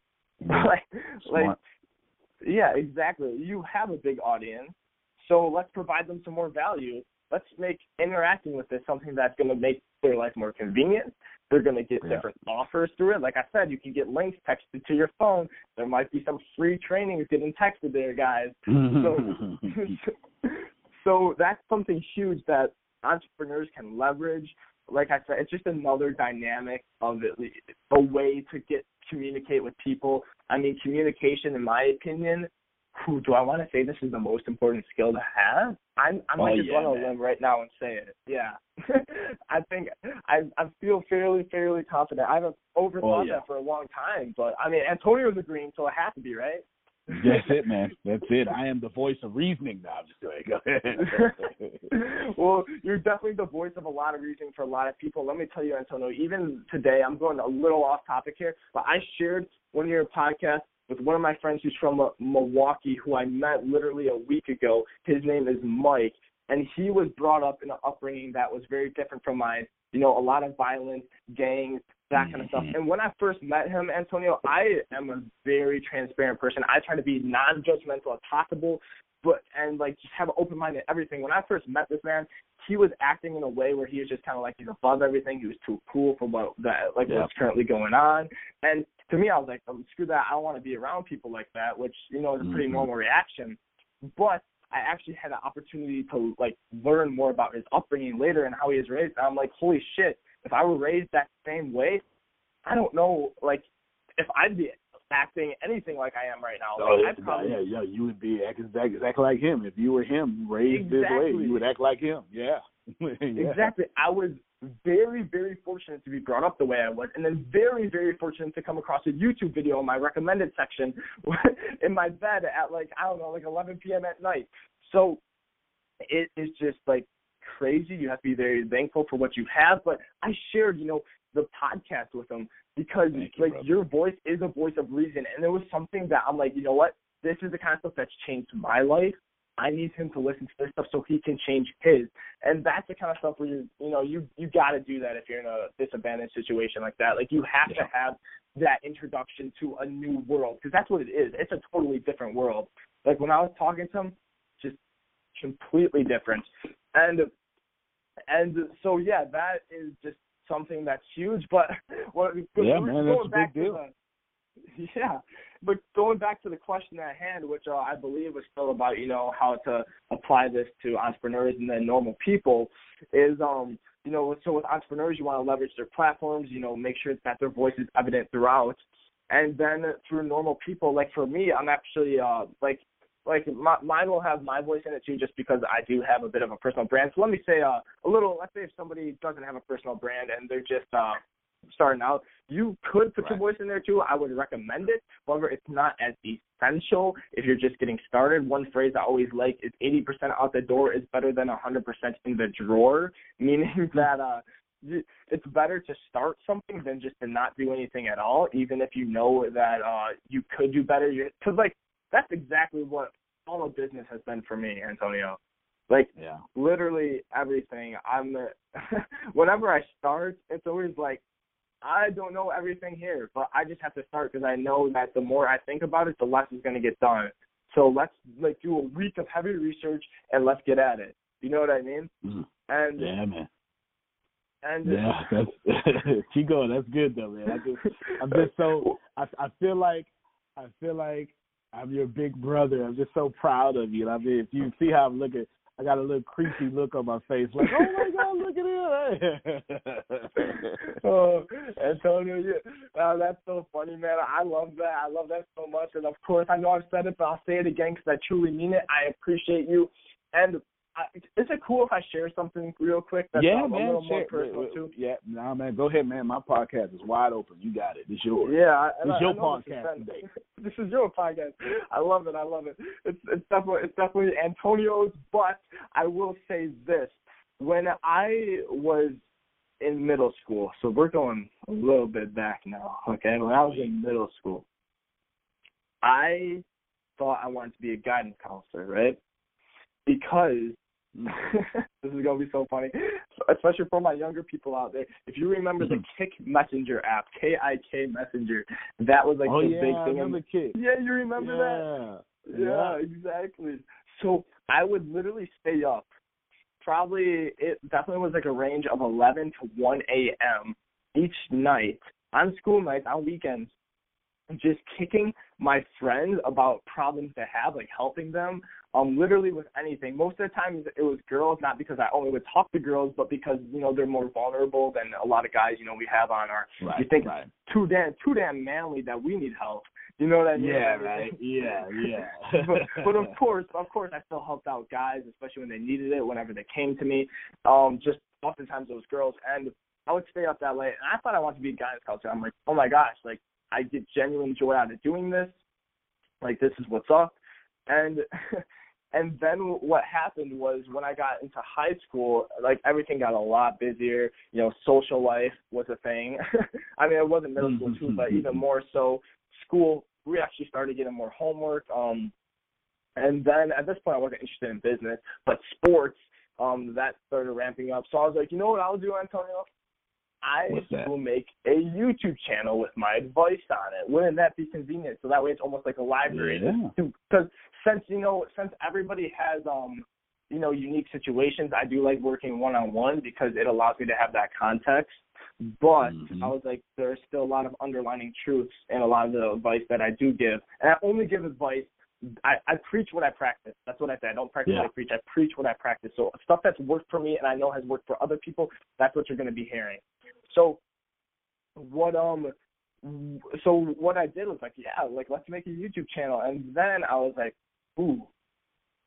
Like like Smart. yeah, exactly. You have a big audience, so let's provide them some more value. Let's make interacting with this something that's going to make their life more convenient. They're going to get Yeah. different offers through it. Like I said, you can get links texted to your phone. There might be some free trainings getting texted there, guys. So, so that's something huge that entrepreneurs can leverage. Like I said, it's just another dynamic of it, a way to get communicate with people. I mean, communication, in my opinion, who do I want to say this is the most important skill to have? I'm, I'm Oh, just yeah, to man. limb right now and say it. Yeah, I think I I feel fairly fairly confident. I've overthought Oh, yeah. that for a long time, but I mean, Antonio's agreeing, so it has to be right. That's it, man. That's it. I am the voice of reasoning now. I'm just going go ahead. well, you're definitely the voice of a lot of reasoning for a lot of people. Let me tell you, Antonio, even today, I'm going a little off topic here, but I shared one of your podcasts with one of my friends who's from Milwaukee, who I met literally a week ago. His name is Mike, and he was brought up in an upbringing that was very different from mine. You know, a lot of violence, gangs, that kind of stuff. Mhm. And when I first met him, Antonio, I am a very transparent person. I try to be non-judgmental as possible, but and like just have an open mind to everything. When I first met this man, he was acting in a way where he was just kind of like he's above everything. He was too cool for what that like Yeah. what's currently going on. And to me, I was like, oh, screw that. I don't want to be around people like that, which you know is a pretty Mhm. normal reaction. But I actually had an opportunity to like learn more about his upbringing later and how he was raised. And I'm like, holy shit! If I were raised that same way, I don't know, like if I'd be acting anything like I am right now. Oh, Like, I'd probably yeah, yeah, you would be acting exactly, exactly like him. If you were him, raised this way, you would act like him. Yeah. yeah. Exactly. I was very, very fortunate to be brought up the way I was, and then very, very fortunate to come across a YouTube video in my recommended section in my bed at like I don't know, like 11 p.m. at night. So it is just like crazy. You have to be very thankful for what you have. But I shared, you know, the podcast with them because like your voice is a voice of reason, and there was something that I'm like, you know what, this is the kind of stuff that's changed my life. I need him to listen to this stuff so he can change his, and that's the kind of stuff where you, you know, you you got to do that if you're in a disadvantaged situation like that. Like you have Yeah. to have that introduction to a new world because that's what it is. It's a totally different world. Like when I was talking to him, just completely different, and and so yeah, that is just something that's huge. But what, Yeah, going man, that's a big deal. the- yeah, but going back to the question at hand, which uh, I believe was still about, you know, how to apply this to entrepreneurs and then normal people, is um, you know, so with entrepreneurs, you want to leverage their platforms, you know, make sure that their voice is evident throughout, and then through normal people, like for me, I'm actually uh, like like my, mine will have my voice in it too, just because I do have a bit of a personal brand. So let me say uh, a little. Let's say if somebody doesn't have a personal brand and they're just uh, starting out, you could put your voice in there too. I would recommend it. However, it's not as essential if you're just getting started. One phrase I always like is 80% out the door is better than 100% in the drawer, meaning that uh, it's better to start something than just to not do anything at all, even if you know that uh, you could do better. Because like that's exactly what all of business has been for me, Antonio. Like Yeah. literally everything. I'm the whenever I start, it's always like I don't know everything here, but I just have to start because I know that the more I think about it, the less is going to get done. So let's like do a week of heavy research and let's get at it. You know what I mean? Mhm. And Yeah, man. and Yeah, that's keep going. That's good though, man. I just, I'm just so. I, I feel like, I feel like I'm your big brother. I'm just so proud of you. I mean, if you see how I'm looking, I got a little creepy look on my face, like, oh my god, look at him. oh, Antonio, yeah, uh, that's so funny, man. I love that. I love that so much. And of course, I know I've said it, but I'll say it again because I truly mean it. I appreciate you. And I, is it cool if I share something real quick? That's yeah, man. a little more personal Wait, wait, too. Yeah, nah, man. Go ahead, man. My podcast is wide open. You got it. It's yours. Yeah, I- It's I- your I know this podcast is- today. This is your podcast. I love it. I love it. It's it's definitely it's definitely Antonio's. But I will say this: when I was in middle school, so we're going a little bit back now. Okay, when I was in middle school, I thought I wanted to be a guidance counselor, right? Because this is gonna be so funny, especially for my younger people out there. If you remember the Mhm. Kik Messenger app, K I K Messenger, that was like oh the yeah, big thing. remember kid. yeah, you remember that? yeah. Yeah, exactly. So I would literally stay up. Probably it definitely was like a range of eleven to one AM each night on school nights, on weekends, just kicking my friends about problems they have, like helping them, um, literally with anything. Most of the time it was girls, not because I only would talk to girls, but because, you know, they're more vulnerable than a lot of guys, you know, we have on our Right. you think right. too damn too damn manly that we need help. You know what I mean? Yeah, right. Yeah, yeah. but, but of course, of course, I still helped out guys, especially when they needed it. Whenever they came to me, um, just oftentimes those girls, and I would stay up that late. And I thought I wanted to be a guidance counselor. I'm like, oh my gosh, like I get genuine joy out of doing this. Like this is what's up, and and then what happened was when I got into high school, like everything got a lot busier. You know, social life was a thing. I mean, it wasn't middle school too, but even more so, school. We actually started getting more homework. Um, and then at this point, I wasn't interested in business, but sports. Um, that started ramping up. So I was like, you know what I'll do, Antonio? I will make a YouTube channel with my advice on it. Wouldn't that be convenient? So that way, it's almost like a library Yeah. because since you know since everybody has um you know unique situations i do like working one on one because it allows me to have that context but Mhm. i was like there's still a lot of underlining truths in a lot of the advice that i do give and i only give advice I, I preach what I practice. That's what I say. I don't practice Yeah. what I preach. I preach what I practice. So stuff that's worked for me and I know has worked for other people, that's what you're going to be hearing. So what um so what I did was like, yeah, like let's make a YouTube channel, and then I was like, ooh,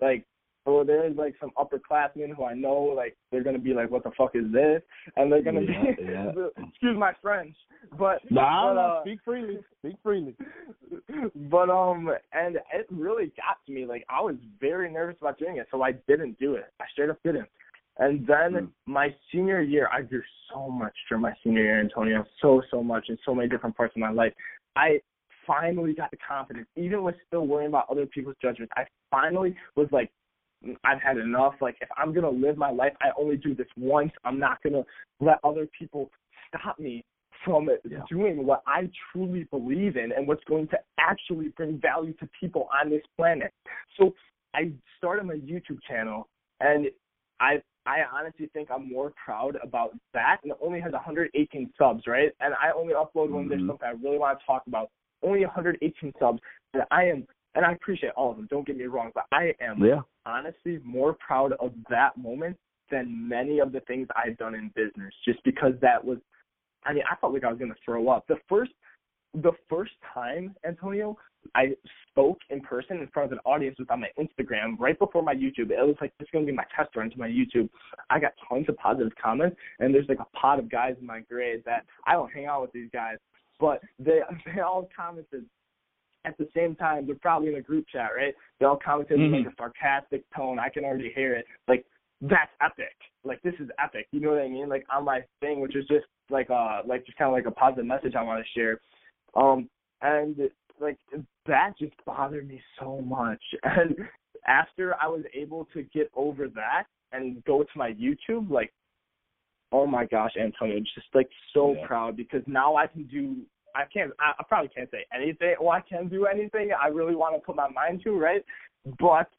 like or there's like some upperclassmen who I know like they're gonna be like, what the fuck is this? And they're gonna Yeah, be yeah. excuse my French, but Nah, but, uh, speak freely. Speak freely. but um, and it really got to me. Like I was very nervous about doing it, so I didn't do it. I straight up didn't. And then Mm. my senior year, I grew so much during my senior year, Antonio. So so much in so many different parts of my life. I finally got the confidence, even with still worrying about other people's judgments. I finally was like, "Mm, I've had enough. Like if I'm gonna live my life, I only do this once. I'm not gonna let other people stop me from Yeah. doing what I truly believe in and what's going to actually bring value to people on this planet. So I started my YouTube channel and I I honestly think I'm more proud about that and it only has 118 subs, right? And I only upload when there's Mhm. something I really want to talk about. Only 118 subs and I am and I appreciate all of them, don't get me wrong, but I am Yeah. honestly more proud of that moment than many of the things I've done in business just because that was I mean, I felt like I was gonna throw up. The first the first time, Antonio, I spoke in person in front of an audience was on my Instagram right before my YouTube. It was like this is gonna be my test run to my YouTube. I got tons of positive comments and there's like a pot of guys in my grade that I don't hang out with these guys, but they they all commented at the same time, they're probably in a group chat, right? They all commented in Mhm. like a sarcastic tone. I can already hear it. Like that's epic. Like this is epic. You know what I mean? Like on my thing, which is just like uh like just kind of like a positive message I want to share. Um and like that just bothered me so much. And after I was able to get over that and go to my YouTube, like oh my gosh, Antonio, just like so Yeah. proud because now I can do I can't I, I probably can't say anything well I can do anything I really want to put my mind to, right? But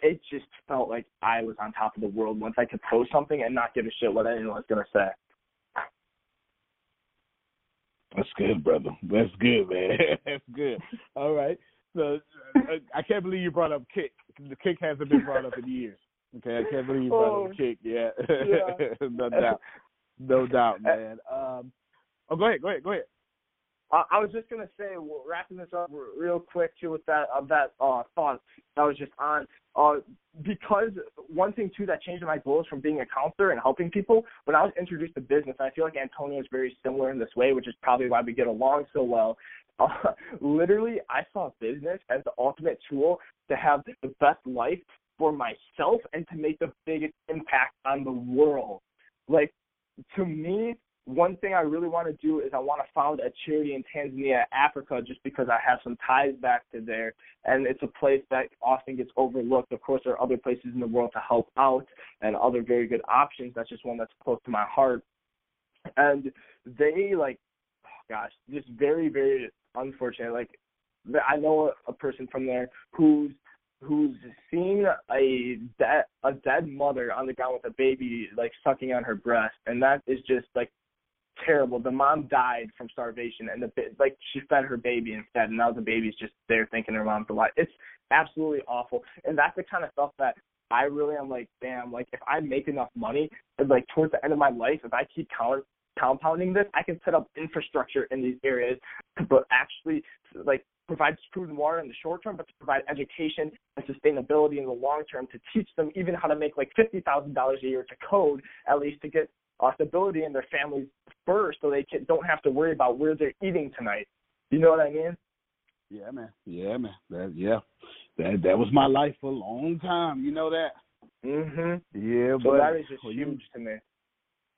it just felt like I was on top of the world once I could post something and not give a shit what anyone was gonna say. That's good, brother. That's good, man. That's good. All right. So uh, I can't believe you brought up Kik. The Kik hasn't been brought up in years. Okay, I can't believe you brought Oh, up Kik. Yeah, yeah. no doubt, no doubt, man. Um, oh, go ahead, go ahead, go ahead. I, I was just gonna say, wrapping this up real quick too with that uh, that uh, thought that was just on, uh, because one thing too that changed my goals from being a counselor and helping people when I was introduced to business. I feel like Antonio is very similar in this way, which is probably why we get along so well. Uh, literally, I saw business as the ultimate tool to have the best life for myself and to make the biggest impact on the world. Like to me, one thing I really want to do is I want to found a charity in Tanzania, Africa, just because I have some ties back to there, and it's a place that often gets overlooked. Of course, there are other places in the world to help out and other very good options. That's just one that's close to my heart. And they like, oh gosh, just very, very unfortunate. Like, I know a, person from there who's who's seen a dead a dead mother on the ground with a baby like sucking on her breast, and that is just like terrible. The mom died from starvation, and the like she fed her baby instead, and now the baby's just there thinking her mom's alive. It's absolutely awful, and that's the kind of stuff that I really am like, damn. Like if I make enough money, and, like towards the end of my life, if I keep count compounding this, I can set up infrastructure in these areas, but actually like provide food and water in the short term, but to provide education and sustainability in the long term to teach them even how to make like fifty thousand dollars a year to code, at least to get uh, stability in their families first, so they can, don't have to worry about where they're eating tonight. You know what I mean? Yeah, man. Yeah, man. That yeah, that that was my life for a long time. You know that. Mhm. Yeah, So but that is just well, you- huge to me.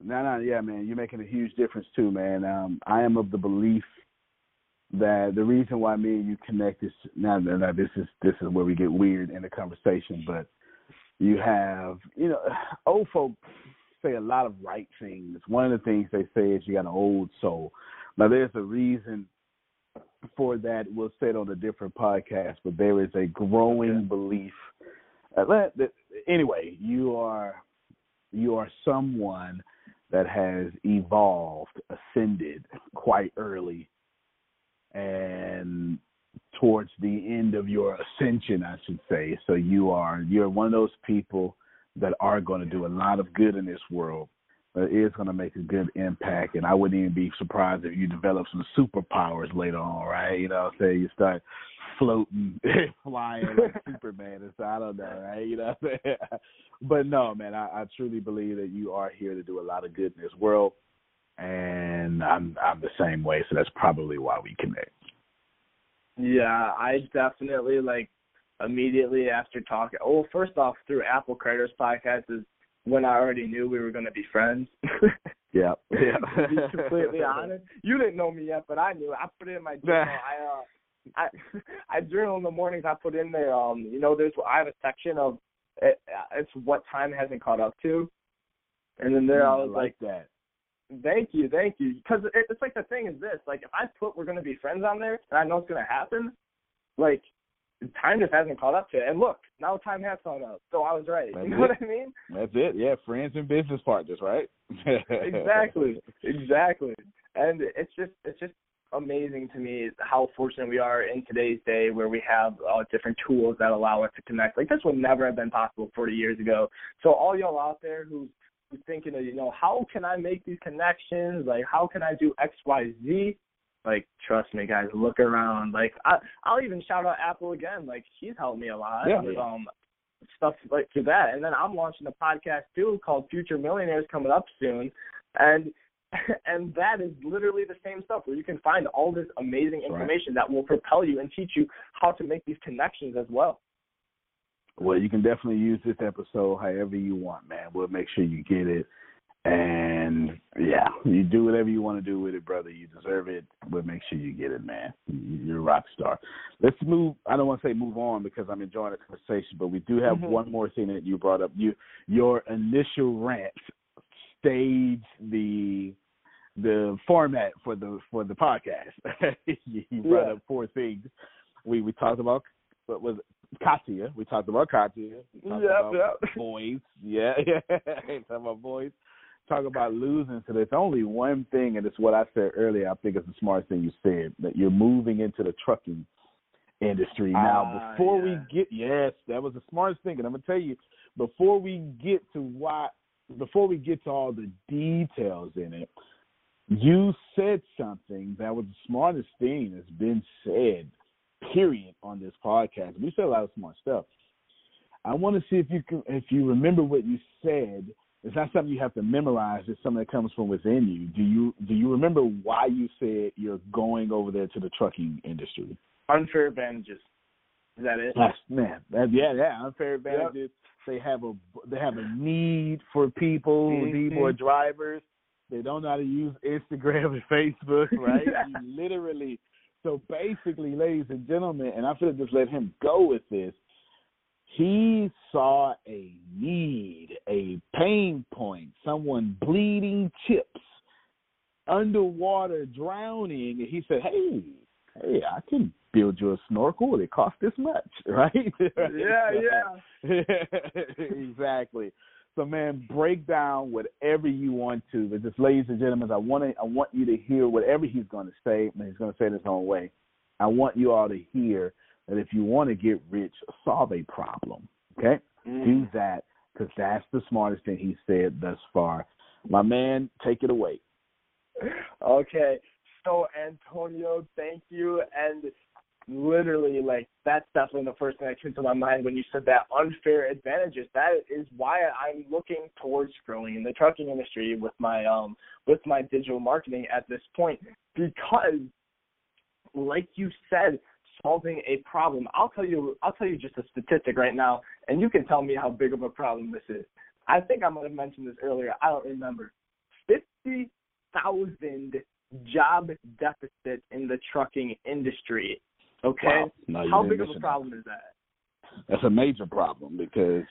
No, no, yeah, man, you're making a huge difference too, man. Um, I am of the belief that the reason why me and you connect is now, now this is this is where we get weird in the conversation, but you have, you know, old folk say a lot of right things. One of the things they say is you got an old soul. Now, there's a reason for that. We'll say it on a different podcast, but there is a growing Okay. belief. Uh, let- that- anyway, you are you are someone that has evolved, ascended quite early, and towards the end of your ascension, I should say. So you are you're one of those people that are going to do a lot of good in this world. That is going to make a good impact, and I wouldn't even be surprised if you develop some superpowers later on, right? You know, what I'm saying you start floating, flying like Superman. And so I don't know, right? You know, but no, man, I, I truly believe that you are here to do a lot of good in this world, and I'm I'm the same way. So that's probably why we connect. Yeah, I definitely like immediately after talking. Well, first off, through Apple Craters podcast is when I already knew we were going to be friends. yeah, yeah. to be completely honest, you didn't know me yet, but I knew. I put it in my journal. I uh, I I journal in the mornings. I put in there. Um, you know, there's I have a section of it, it's what time hasn't caught up to, and then there Mm, I was like like, that. thank you, thank you, because it, it's like the thing is this. Like if I put we're gonna be friends on there, and I know it's gonna happen, like time just hasn't caught up to it. And look, now time has caught up, so I was right. That's you know it. what I mean? That's it. Yeah, friends and business partners, right? exactly, exactly. And it's just it's just amazing to me how fortunate we are in today's day where we have uh, different tools that allow us to connect. Like this would never have been possible 40 years ago. So all y'all out there who's who's thinking of you know how can I make these connections? Like how can I do X Y Z? Like trust me, guys, look around. Like I I'll even shout out Apple again. Like she's helped me a lot Yeah. with um stuff like to that. And then I'm launching a podcast too called Future Millionaires coming up soon. And and that is literally the same stuff where you can find all this amazing Right. information that will propel you and teach you how to make these connections as well. Well, you can definitely use this episode however you want, man. We'll make sure you get it. And yeah, you do whatever you want to do with it, brother. You deserve it. We'll make sure you get it, man. You- You're a rock star. Let's move. I don't want to say move on because I'm enjoying the conversation, but we do have Mhm. one more thing that you brought up. You your initial rant staged the the format for the for the podcast. you brought Yeah. up four things. We we talked about what was it? Katya. We talked about Katya. We talked Yep, about yep. boys. Yeah, yeah. talk about boys. Talk about losing. So there's only one thing, and it's what I said earlier. I think it's the smartest thing you said that you're moving into the trucking industry now. Ah, before yeah. we get, yes, that was the smartest thing, and I'm gonna tell you before we get to why, before we get to all the details in it, you said something that was the smartest thing that's been said, period, on this podcast. We said a lot of smart stuff. I want to see if you can, if you remember what you said. It's not something you have to memorize. It's something that comes from within you. Do you do you remember why you said you're going over there to the trucking industry? Unfair advantages. Is that it? That's man. That, yeah, yeah. Unfair advantages. They have a they have a need for people who need more drivers. They don't know how to use Instagram and Facebook, right? Literally. So basically, ladies and gentlemen, and I'm gonna just let him go with this. He saw a need, a pain point, someone bleeding chips, underwater drowning, and he said, "Hey, hey, I can build you a snorkel. It costs this much, right?" Yeah, yeah. exactly. So, man, break down whatever you want to. But just, ladies and gentlemen, I want to, I want you to hear whatever he's going to say. And he's going to say it his own way. I want you all to hear that if you want to get rich, solve a problem. Okay, Mm. do that because that's the smartest thing he said thus far. My man, take it away. Okay. So Antonio, thank you. And literally, like that's definitely the first thing that came to my mind when you said that unfair advantages. That is why I'm looking towards growing in the trucking industry with my um with my digital marketing at this point because like you said, solving a problem. I'll tell you I'll tell you just a statistic right now and you can tell me how big of a problem this is. I think I might have mentioned this earlier. I don't remember. Fifty thousand job deficit in the trucking industry. Okay? Wow. How big of a problem is that? that. That's a major problem because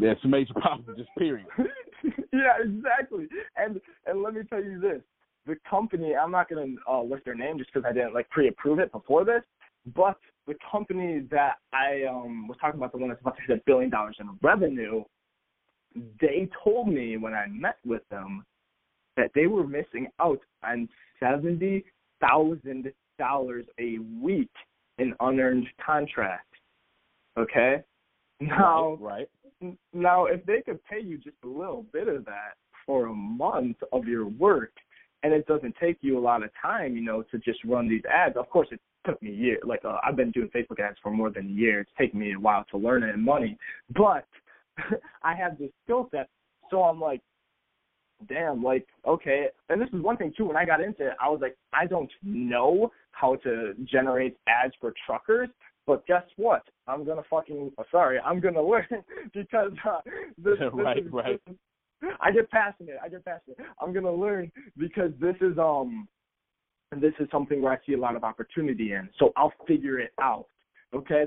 that's a major problem. Just period. yeah, exactly. And and let me tell you this: the company. I'm not going to uh, list their name just because I didn't like pre-approve it before this. But the company that I um was talking about, the one that's about to hit a billion dollars in revenue, they told me when I met with them that they were missing out on seventy thousand dollars a week in unearned contract. Okay. Now, right. N- Now, if they could pay you just a little bit of that for a month of your work, and it doesn't take you a lot of time, you know, to just run these ads. Of course, it took me a year. Like uh, I've been doing Facebook ads for more than a year. It's taken me a while to learn it and money, but I have this skill set. So I'm like, damn, like okay. And this is one thing too. When I got into it, I was like, I don't know how to generate ads for truckers. But guess what? I'm gonna fucking sorry. I'm gonna learn because uh, this, right, is, right. This I get passionate. I get passionate. I'm gonna learn because this is um this is something where I see a lot of opportunity in. So I'll figure it out. Okay.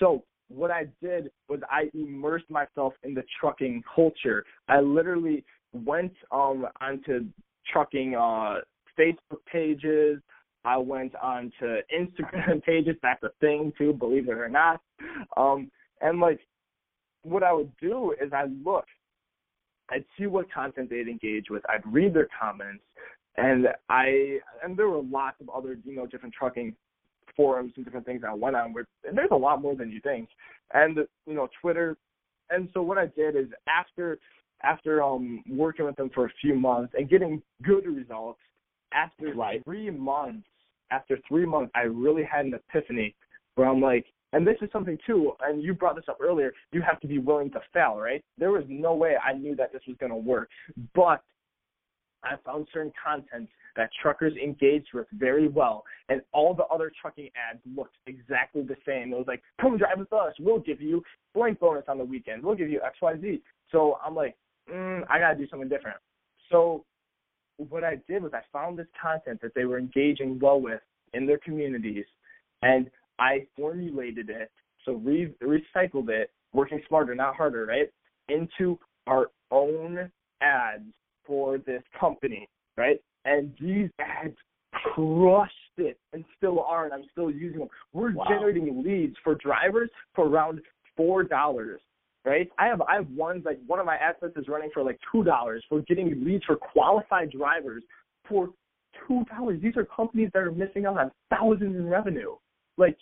So what I did was I immersed myself in the trucking culture. I literally went um onto trucking uh Facebook pages. I went on to Instagram pages. That's a thing too, believe it or not. Um, and like, what I would do is I'd look, I'd see what content they'd engage with. I'd read their comments, and I and there were lots of other you know different trucking forums and different things I went on. Where and there's a lot more than you think, and you know Twitter. And so what I did is after after um working with them for a few months and getting good results, after Right. three months, after three months, I really had an epiphany where I'm like, and this is something too, and you brought this up earlier, you have to be willing to fail, right? There was no way I knew that this was going to work, but I found certain content that truckers engaged with very well, and all the other trucking ads looked exactly the same. It was like, come drive with us, we'll give you blank bonus on the weekend, we'll give you X, Y, Z. So I'm like, mm, I got to do something different. So what I did was I found this content that they were engaging well with in their communities, and I formulated it, so re- recycled it, working smarter, not harder, right, into our own ads for this company, right? And these ads crushed it and still are, and I'm still using them. We're Wow. generating leads for drivers for around four dollars right? I have I have ones like one of my assets is running for like two dollars for getting leads for qualified drivers for two dollars. These are companies that are missing out on thousands in revenue. Like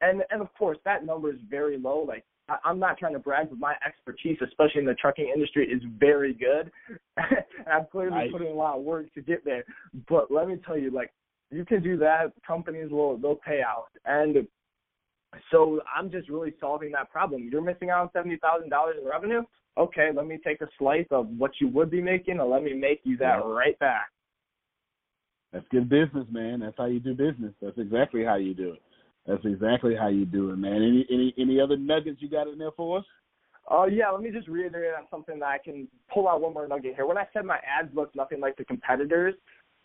and and of course that number is very low. Like I, I'm not trying to brag, but my expertise, especially in the trucking industry, is very good. and I've clearly Nice. put in a lot of work to get there. But let me tell you, like you can do that, companies will they'll pay out. And so I'm just really solving that problem. You're missing out on seventy thousand dollars in revenue. Okay, let me take a slice of what you would be making, and let me make you that right back. That's good business, man. That's how you do business. That's exactly how you do it. That's exactly how you do it, man. Any any any other nuggets you got in there for us? Oh yeah, let me just reiterate on something that I can pull out one more nugget here. When I said my ads look nothing like the competitors,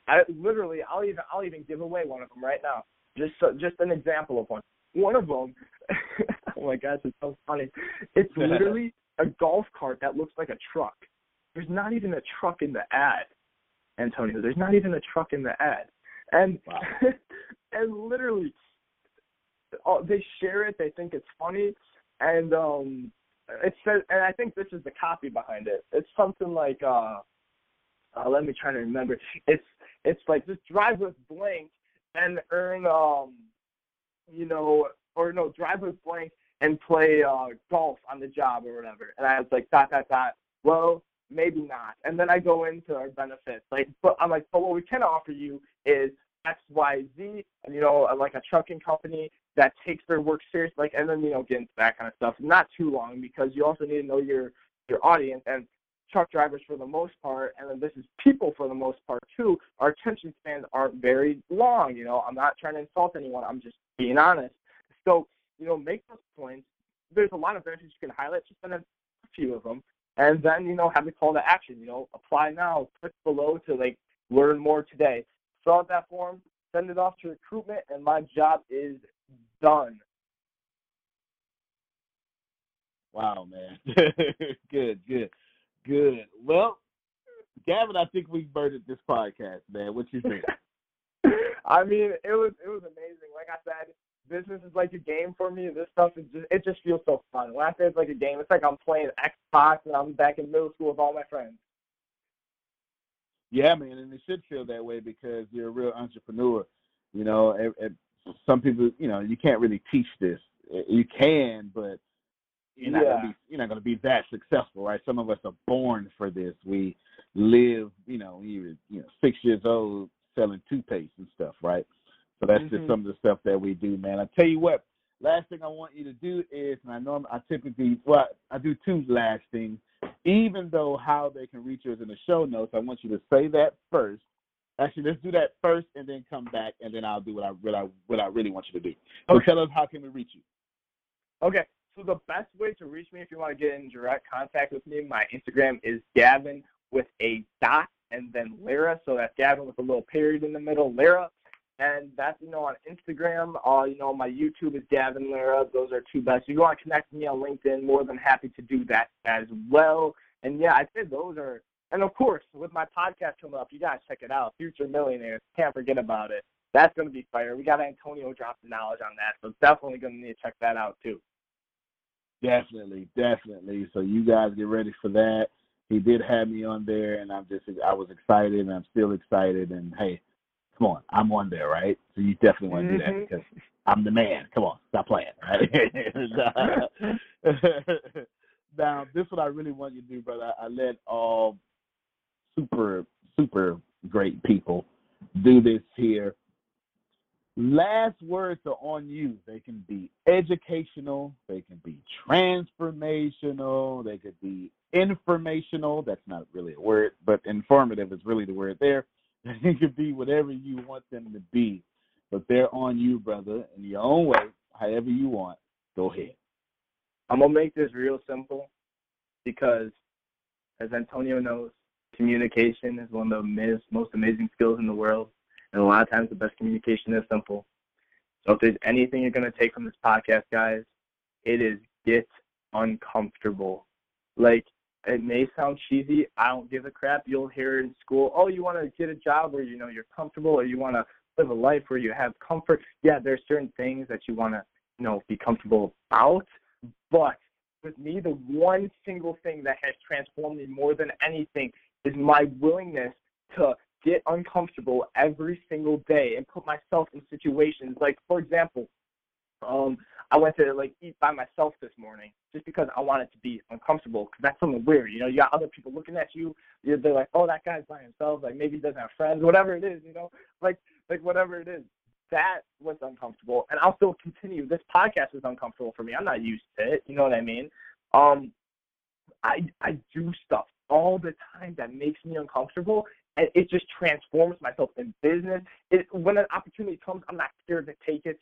I literally I'll even I'll even give away one of them right now. Just so, just an example of one. One of them, oh my gosh, it's so funny. It's literally a golf cart that looks like a truck. There's not even a truck in the ad, Antonio. There's not even a truck in the ad, and Wow. and literally, they share it. They think it's funny, and um, it says, and I think this is the copy behind it. It's something like, uh, uh let me try to remember. It's it's like just drive with blank and earn um, you know, or no, drive with blank and play uh golf on the job or whatever. And I was like, dot dot dot. Well, maybe not. And then I go into our benefits, like, but I'm like, but what we can offer you is X, Y, Z, and you know, like a trucking company that takes their work serious, like, and then you know, get into that kind of stuff. Not too long because you also need to know your your audience and truck drivers for the most part, and then this is people for the most part too. Our attention spans aren't very long. You know, I'm not trying to insult anyone. I'm just being honest. So, you know, make those points. There's a lot of benefits you can highlight. Just spend a few of them, and then you know, have the call to action. You know, apply now. Click below to like learn more today. Fill out that form. Send it off to recruitment, and my job is done. Wow, man. good, good, good. Well, Gavin, I think we murdered this podcast, man. What you think? I mean, it was it was amazing. Like I said, business is like a game for me. This stuff is just it just feels so fun. When I say it's like a game, it's like I'm playing Xbox and I'm back in middle school with all my friends. Yeah, man, and it should feel that way because you're a real entrepreneur. You know, some people, you know, you can't really teach this. You can, but you're not Yeah. gonna be you're not gonna be that successful, right? Some of us are born for this. We live, you know, we were, you know, six years old selling toothpaste and stuff, right? So that's Mhm. just some of the stuff that we do, man. I tell you what, last thing I want you to do is, and I know I typically, well, I do two last things. Even though how they can reach us in the show notes, I want you to say that first. Actually, let's do that first, and then come back, and then I'll do what I what I what I really want you to do. So Okay. tell us how can we reach you? Okay, so the best way to reach me if you want to get in direct contact with me, my Instagram is Gavin with a dot and then Lira. So that's Gavin with a little period in the middle, Lira. And that's you know on Instagram. Uh, you know my YouTube is Gavin Lira. Those are two best. If you want to connect with me on LinkedIn, more than happy to do that as well. And yeah, I'd say those are. And of course, with my podcast coming up, you guys check it out. Future Millionaires. Can't forget about it. That's going to be fire. We got Antonio dropping knowledge on that, so definitely going to need to check that out too. Definitely, definitely. So you guys get ready for that. He did have me on there, and I'm just I was excited, and I'm still excited. And hey, come on, I'm on there, right? So you definitely want to do that Mhm. because I'm the man. Come on, stop playing, right? now, this is what I really want you to do, brother. I let all super, super great people do this here. Last words are on you. They can be educational, they can be transformational, they could be informational. That's not really a word, but informative is really the word there. It could be whatever you want them to be, but they're on you, brother, in your own way, however you want. Go ahead. I'm gonna make this real simple because, as Antonio knows, communication is one of the most amazing skills in the world, and a lot of times the best communication is simple. So if there's anything you're gonna take from this podcast, guys, it is get uncomfortable. Like it may sound cheesy, I don't give a crap. You'll hear it in school. Oh, you want to get a job where you know you're comfortable, or you want to live a life where you have comfort. Yeah, there's certain things that you want to you know be comfortable about. But with me, the one single thing that has transformed me more than anything is my willingness to get uncomfortable every single day and put myself in situations like, for example, um, I went to like eat by myself this morning just because I wanted to be uncomfortable because that's something weird. You know, you got other people looking at you. They're like, oh, that guy's by himself. Like maybe he doesn't have friends, whatever it is. You know, like like whatever it is. That was uncomfortable, and I'll still continue. This podcast is uncomfortable for me. I'm not used to it. You know what I mean? Um, I I do stuff all the time that makes me uncomfortable, and it just transforms myself in business. It, when an opportunity comes, I'm not scared to take it.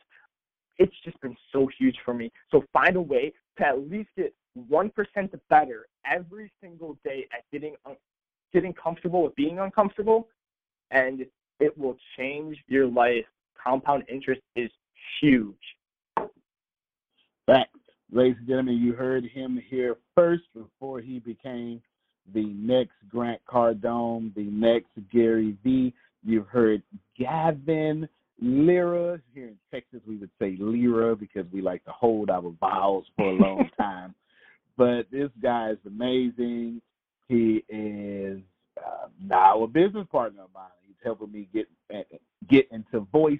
It's just been so huge for me. So find a way to at least get one percent better every single day at getting un- getting comfortable with being uncomfortable, and it will change your life. Compound interest is huge. Facts. Ladies and gentlemen, you heard him here first before he became the next Grant Cardone, the next Gary V. You've heard Gavin Lira. Here in Texas, we would say Lyra because we like to hold our vowels for a long time. But this guy is amazing. He is uh, now a business partner of mine. He's helping me get get into voice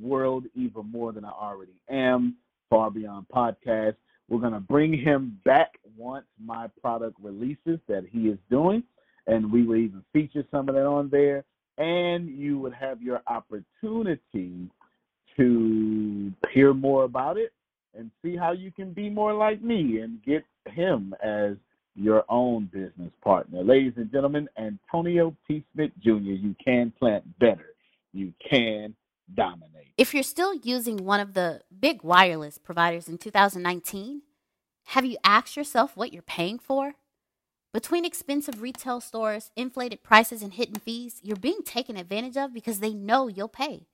world even more than I already am. Far Beyond Podcast. We're going to bring him back once my product releases that he is doing, and we will even feature some of that on there. And you would have your opportunity to hear more about it and see how you can be more like me and get him as your own business partner. Ladies and gentlemen, Antonio T. Smith Jr., you can plant better. You can dominate. If you're still using one of the big wireless providers in 2019, have you asked yourself what you're paying for? Between expensive retail stores, inflated prices, and hidden fees, you're being taken advantage of because they know you'll pay.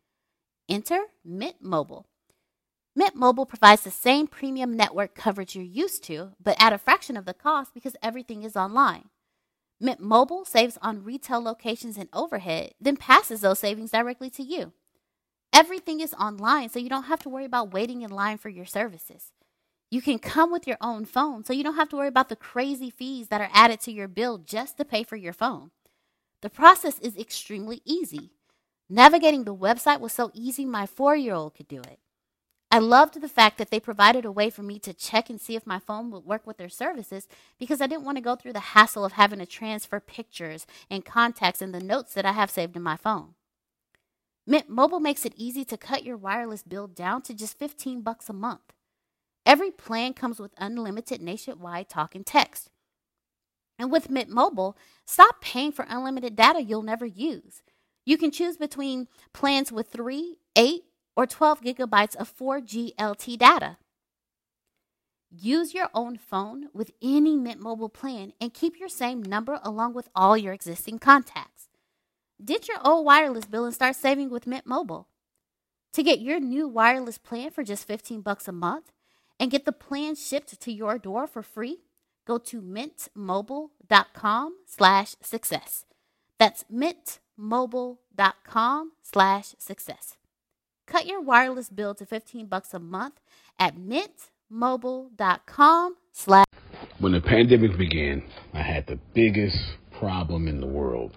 Enter Mint Mobile. Mint Mobile provides the same premium network coverage you're used to, but at a fraction of the cost because everything is online. Mint Mobile saves on retail locations and overhead, then passes those savings directly to you. Everything is online, so you don't have to worry about waiting in line for your services. You can come with your own phone, so you don't have to worry about the crazy fees that are added to your bill just to pay for your phone. The process is extremely easy. Navigating the website was so easy, my four year old could do it. I loved the fact that they provided a way for me to check and see if my phone would work with their services because I didn't want to go through the hassle of having to transfer pictures and contacts and the notes that I have saved in my phone. Mint Mobile makes it easy to cut your wireless bill down to just 15 bucks a month. Every plan comes with unlimited nationwide talk and text. And with Mint Mobile, stop paying for unlimited data you'll never use. You can choose between plans with 3, 8, or 12 gigabytes of 4G LTE data. Use your own phone with any Mint Mobile plan and keep your same number along with all your existing contacts. Ditch your old wireless bill and start saving with Mint Mobile. To get your new wireless plan for just 15 bucks a month and get the plan shipped to your door for free, go to mintmobile.com slash success. That's mintmobile.com slash success. Cut your wireless bill to 15 bucks a month at mintmobile.com slash When the pandemic began, I had the biggest problem in the world.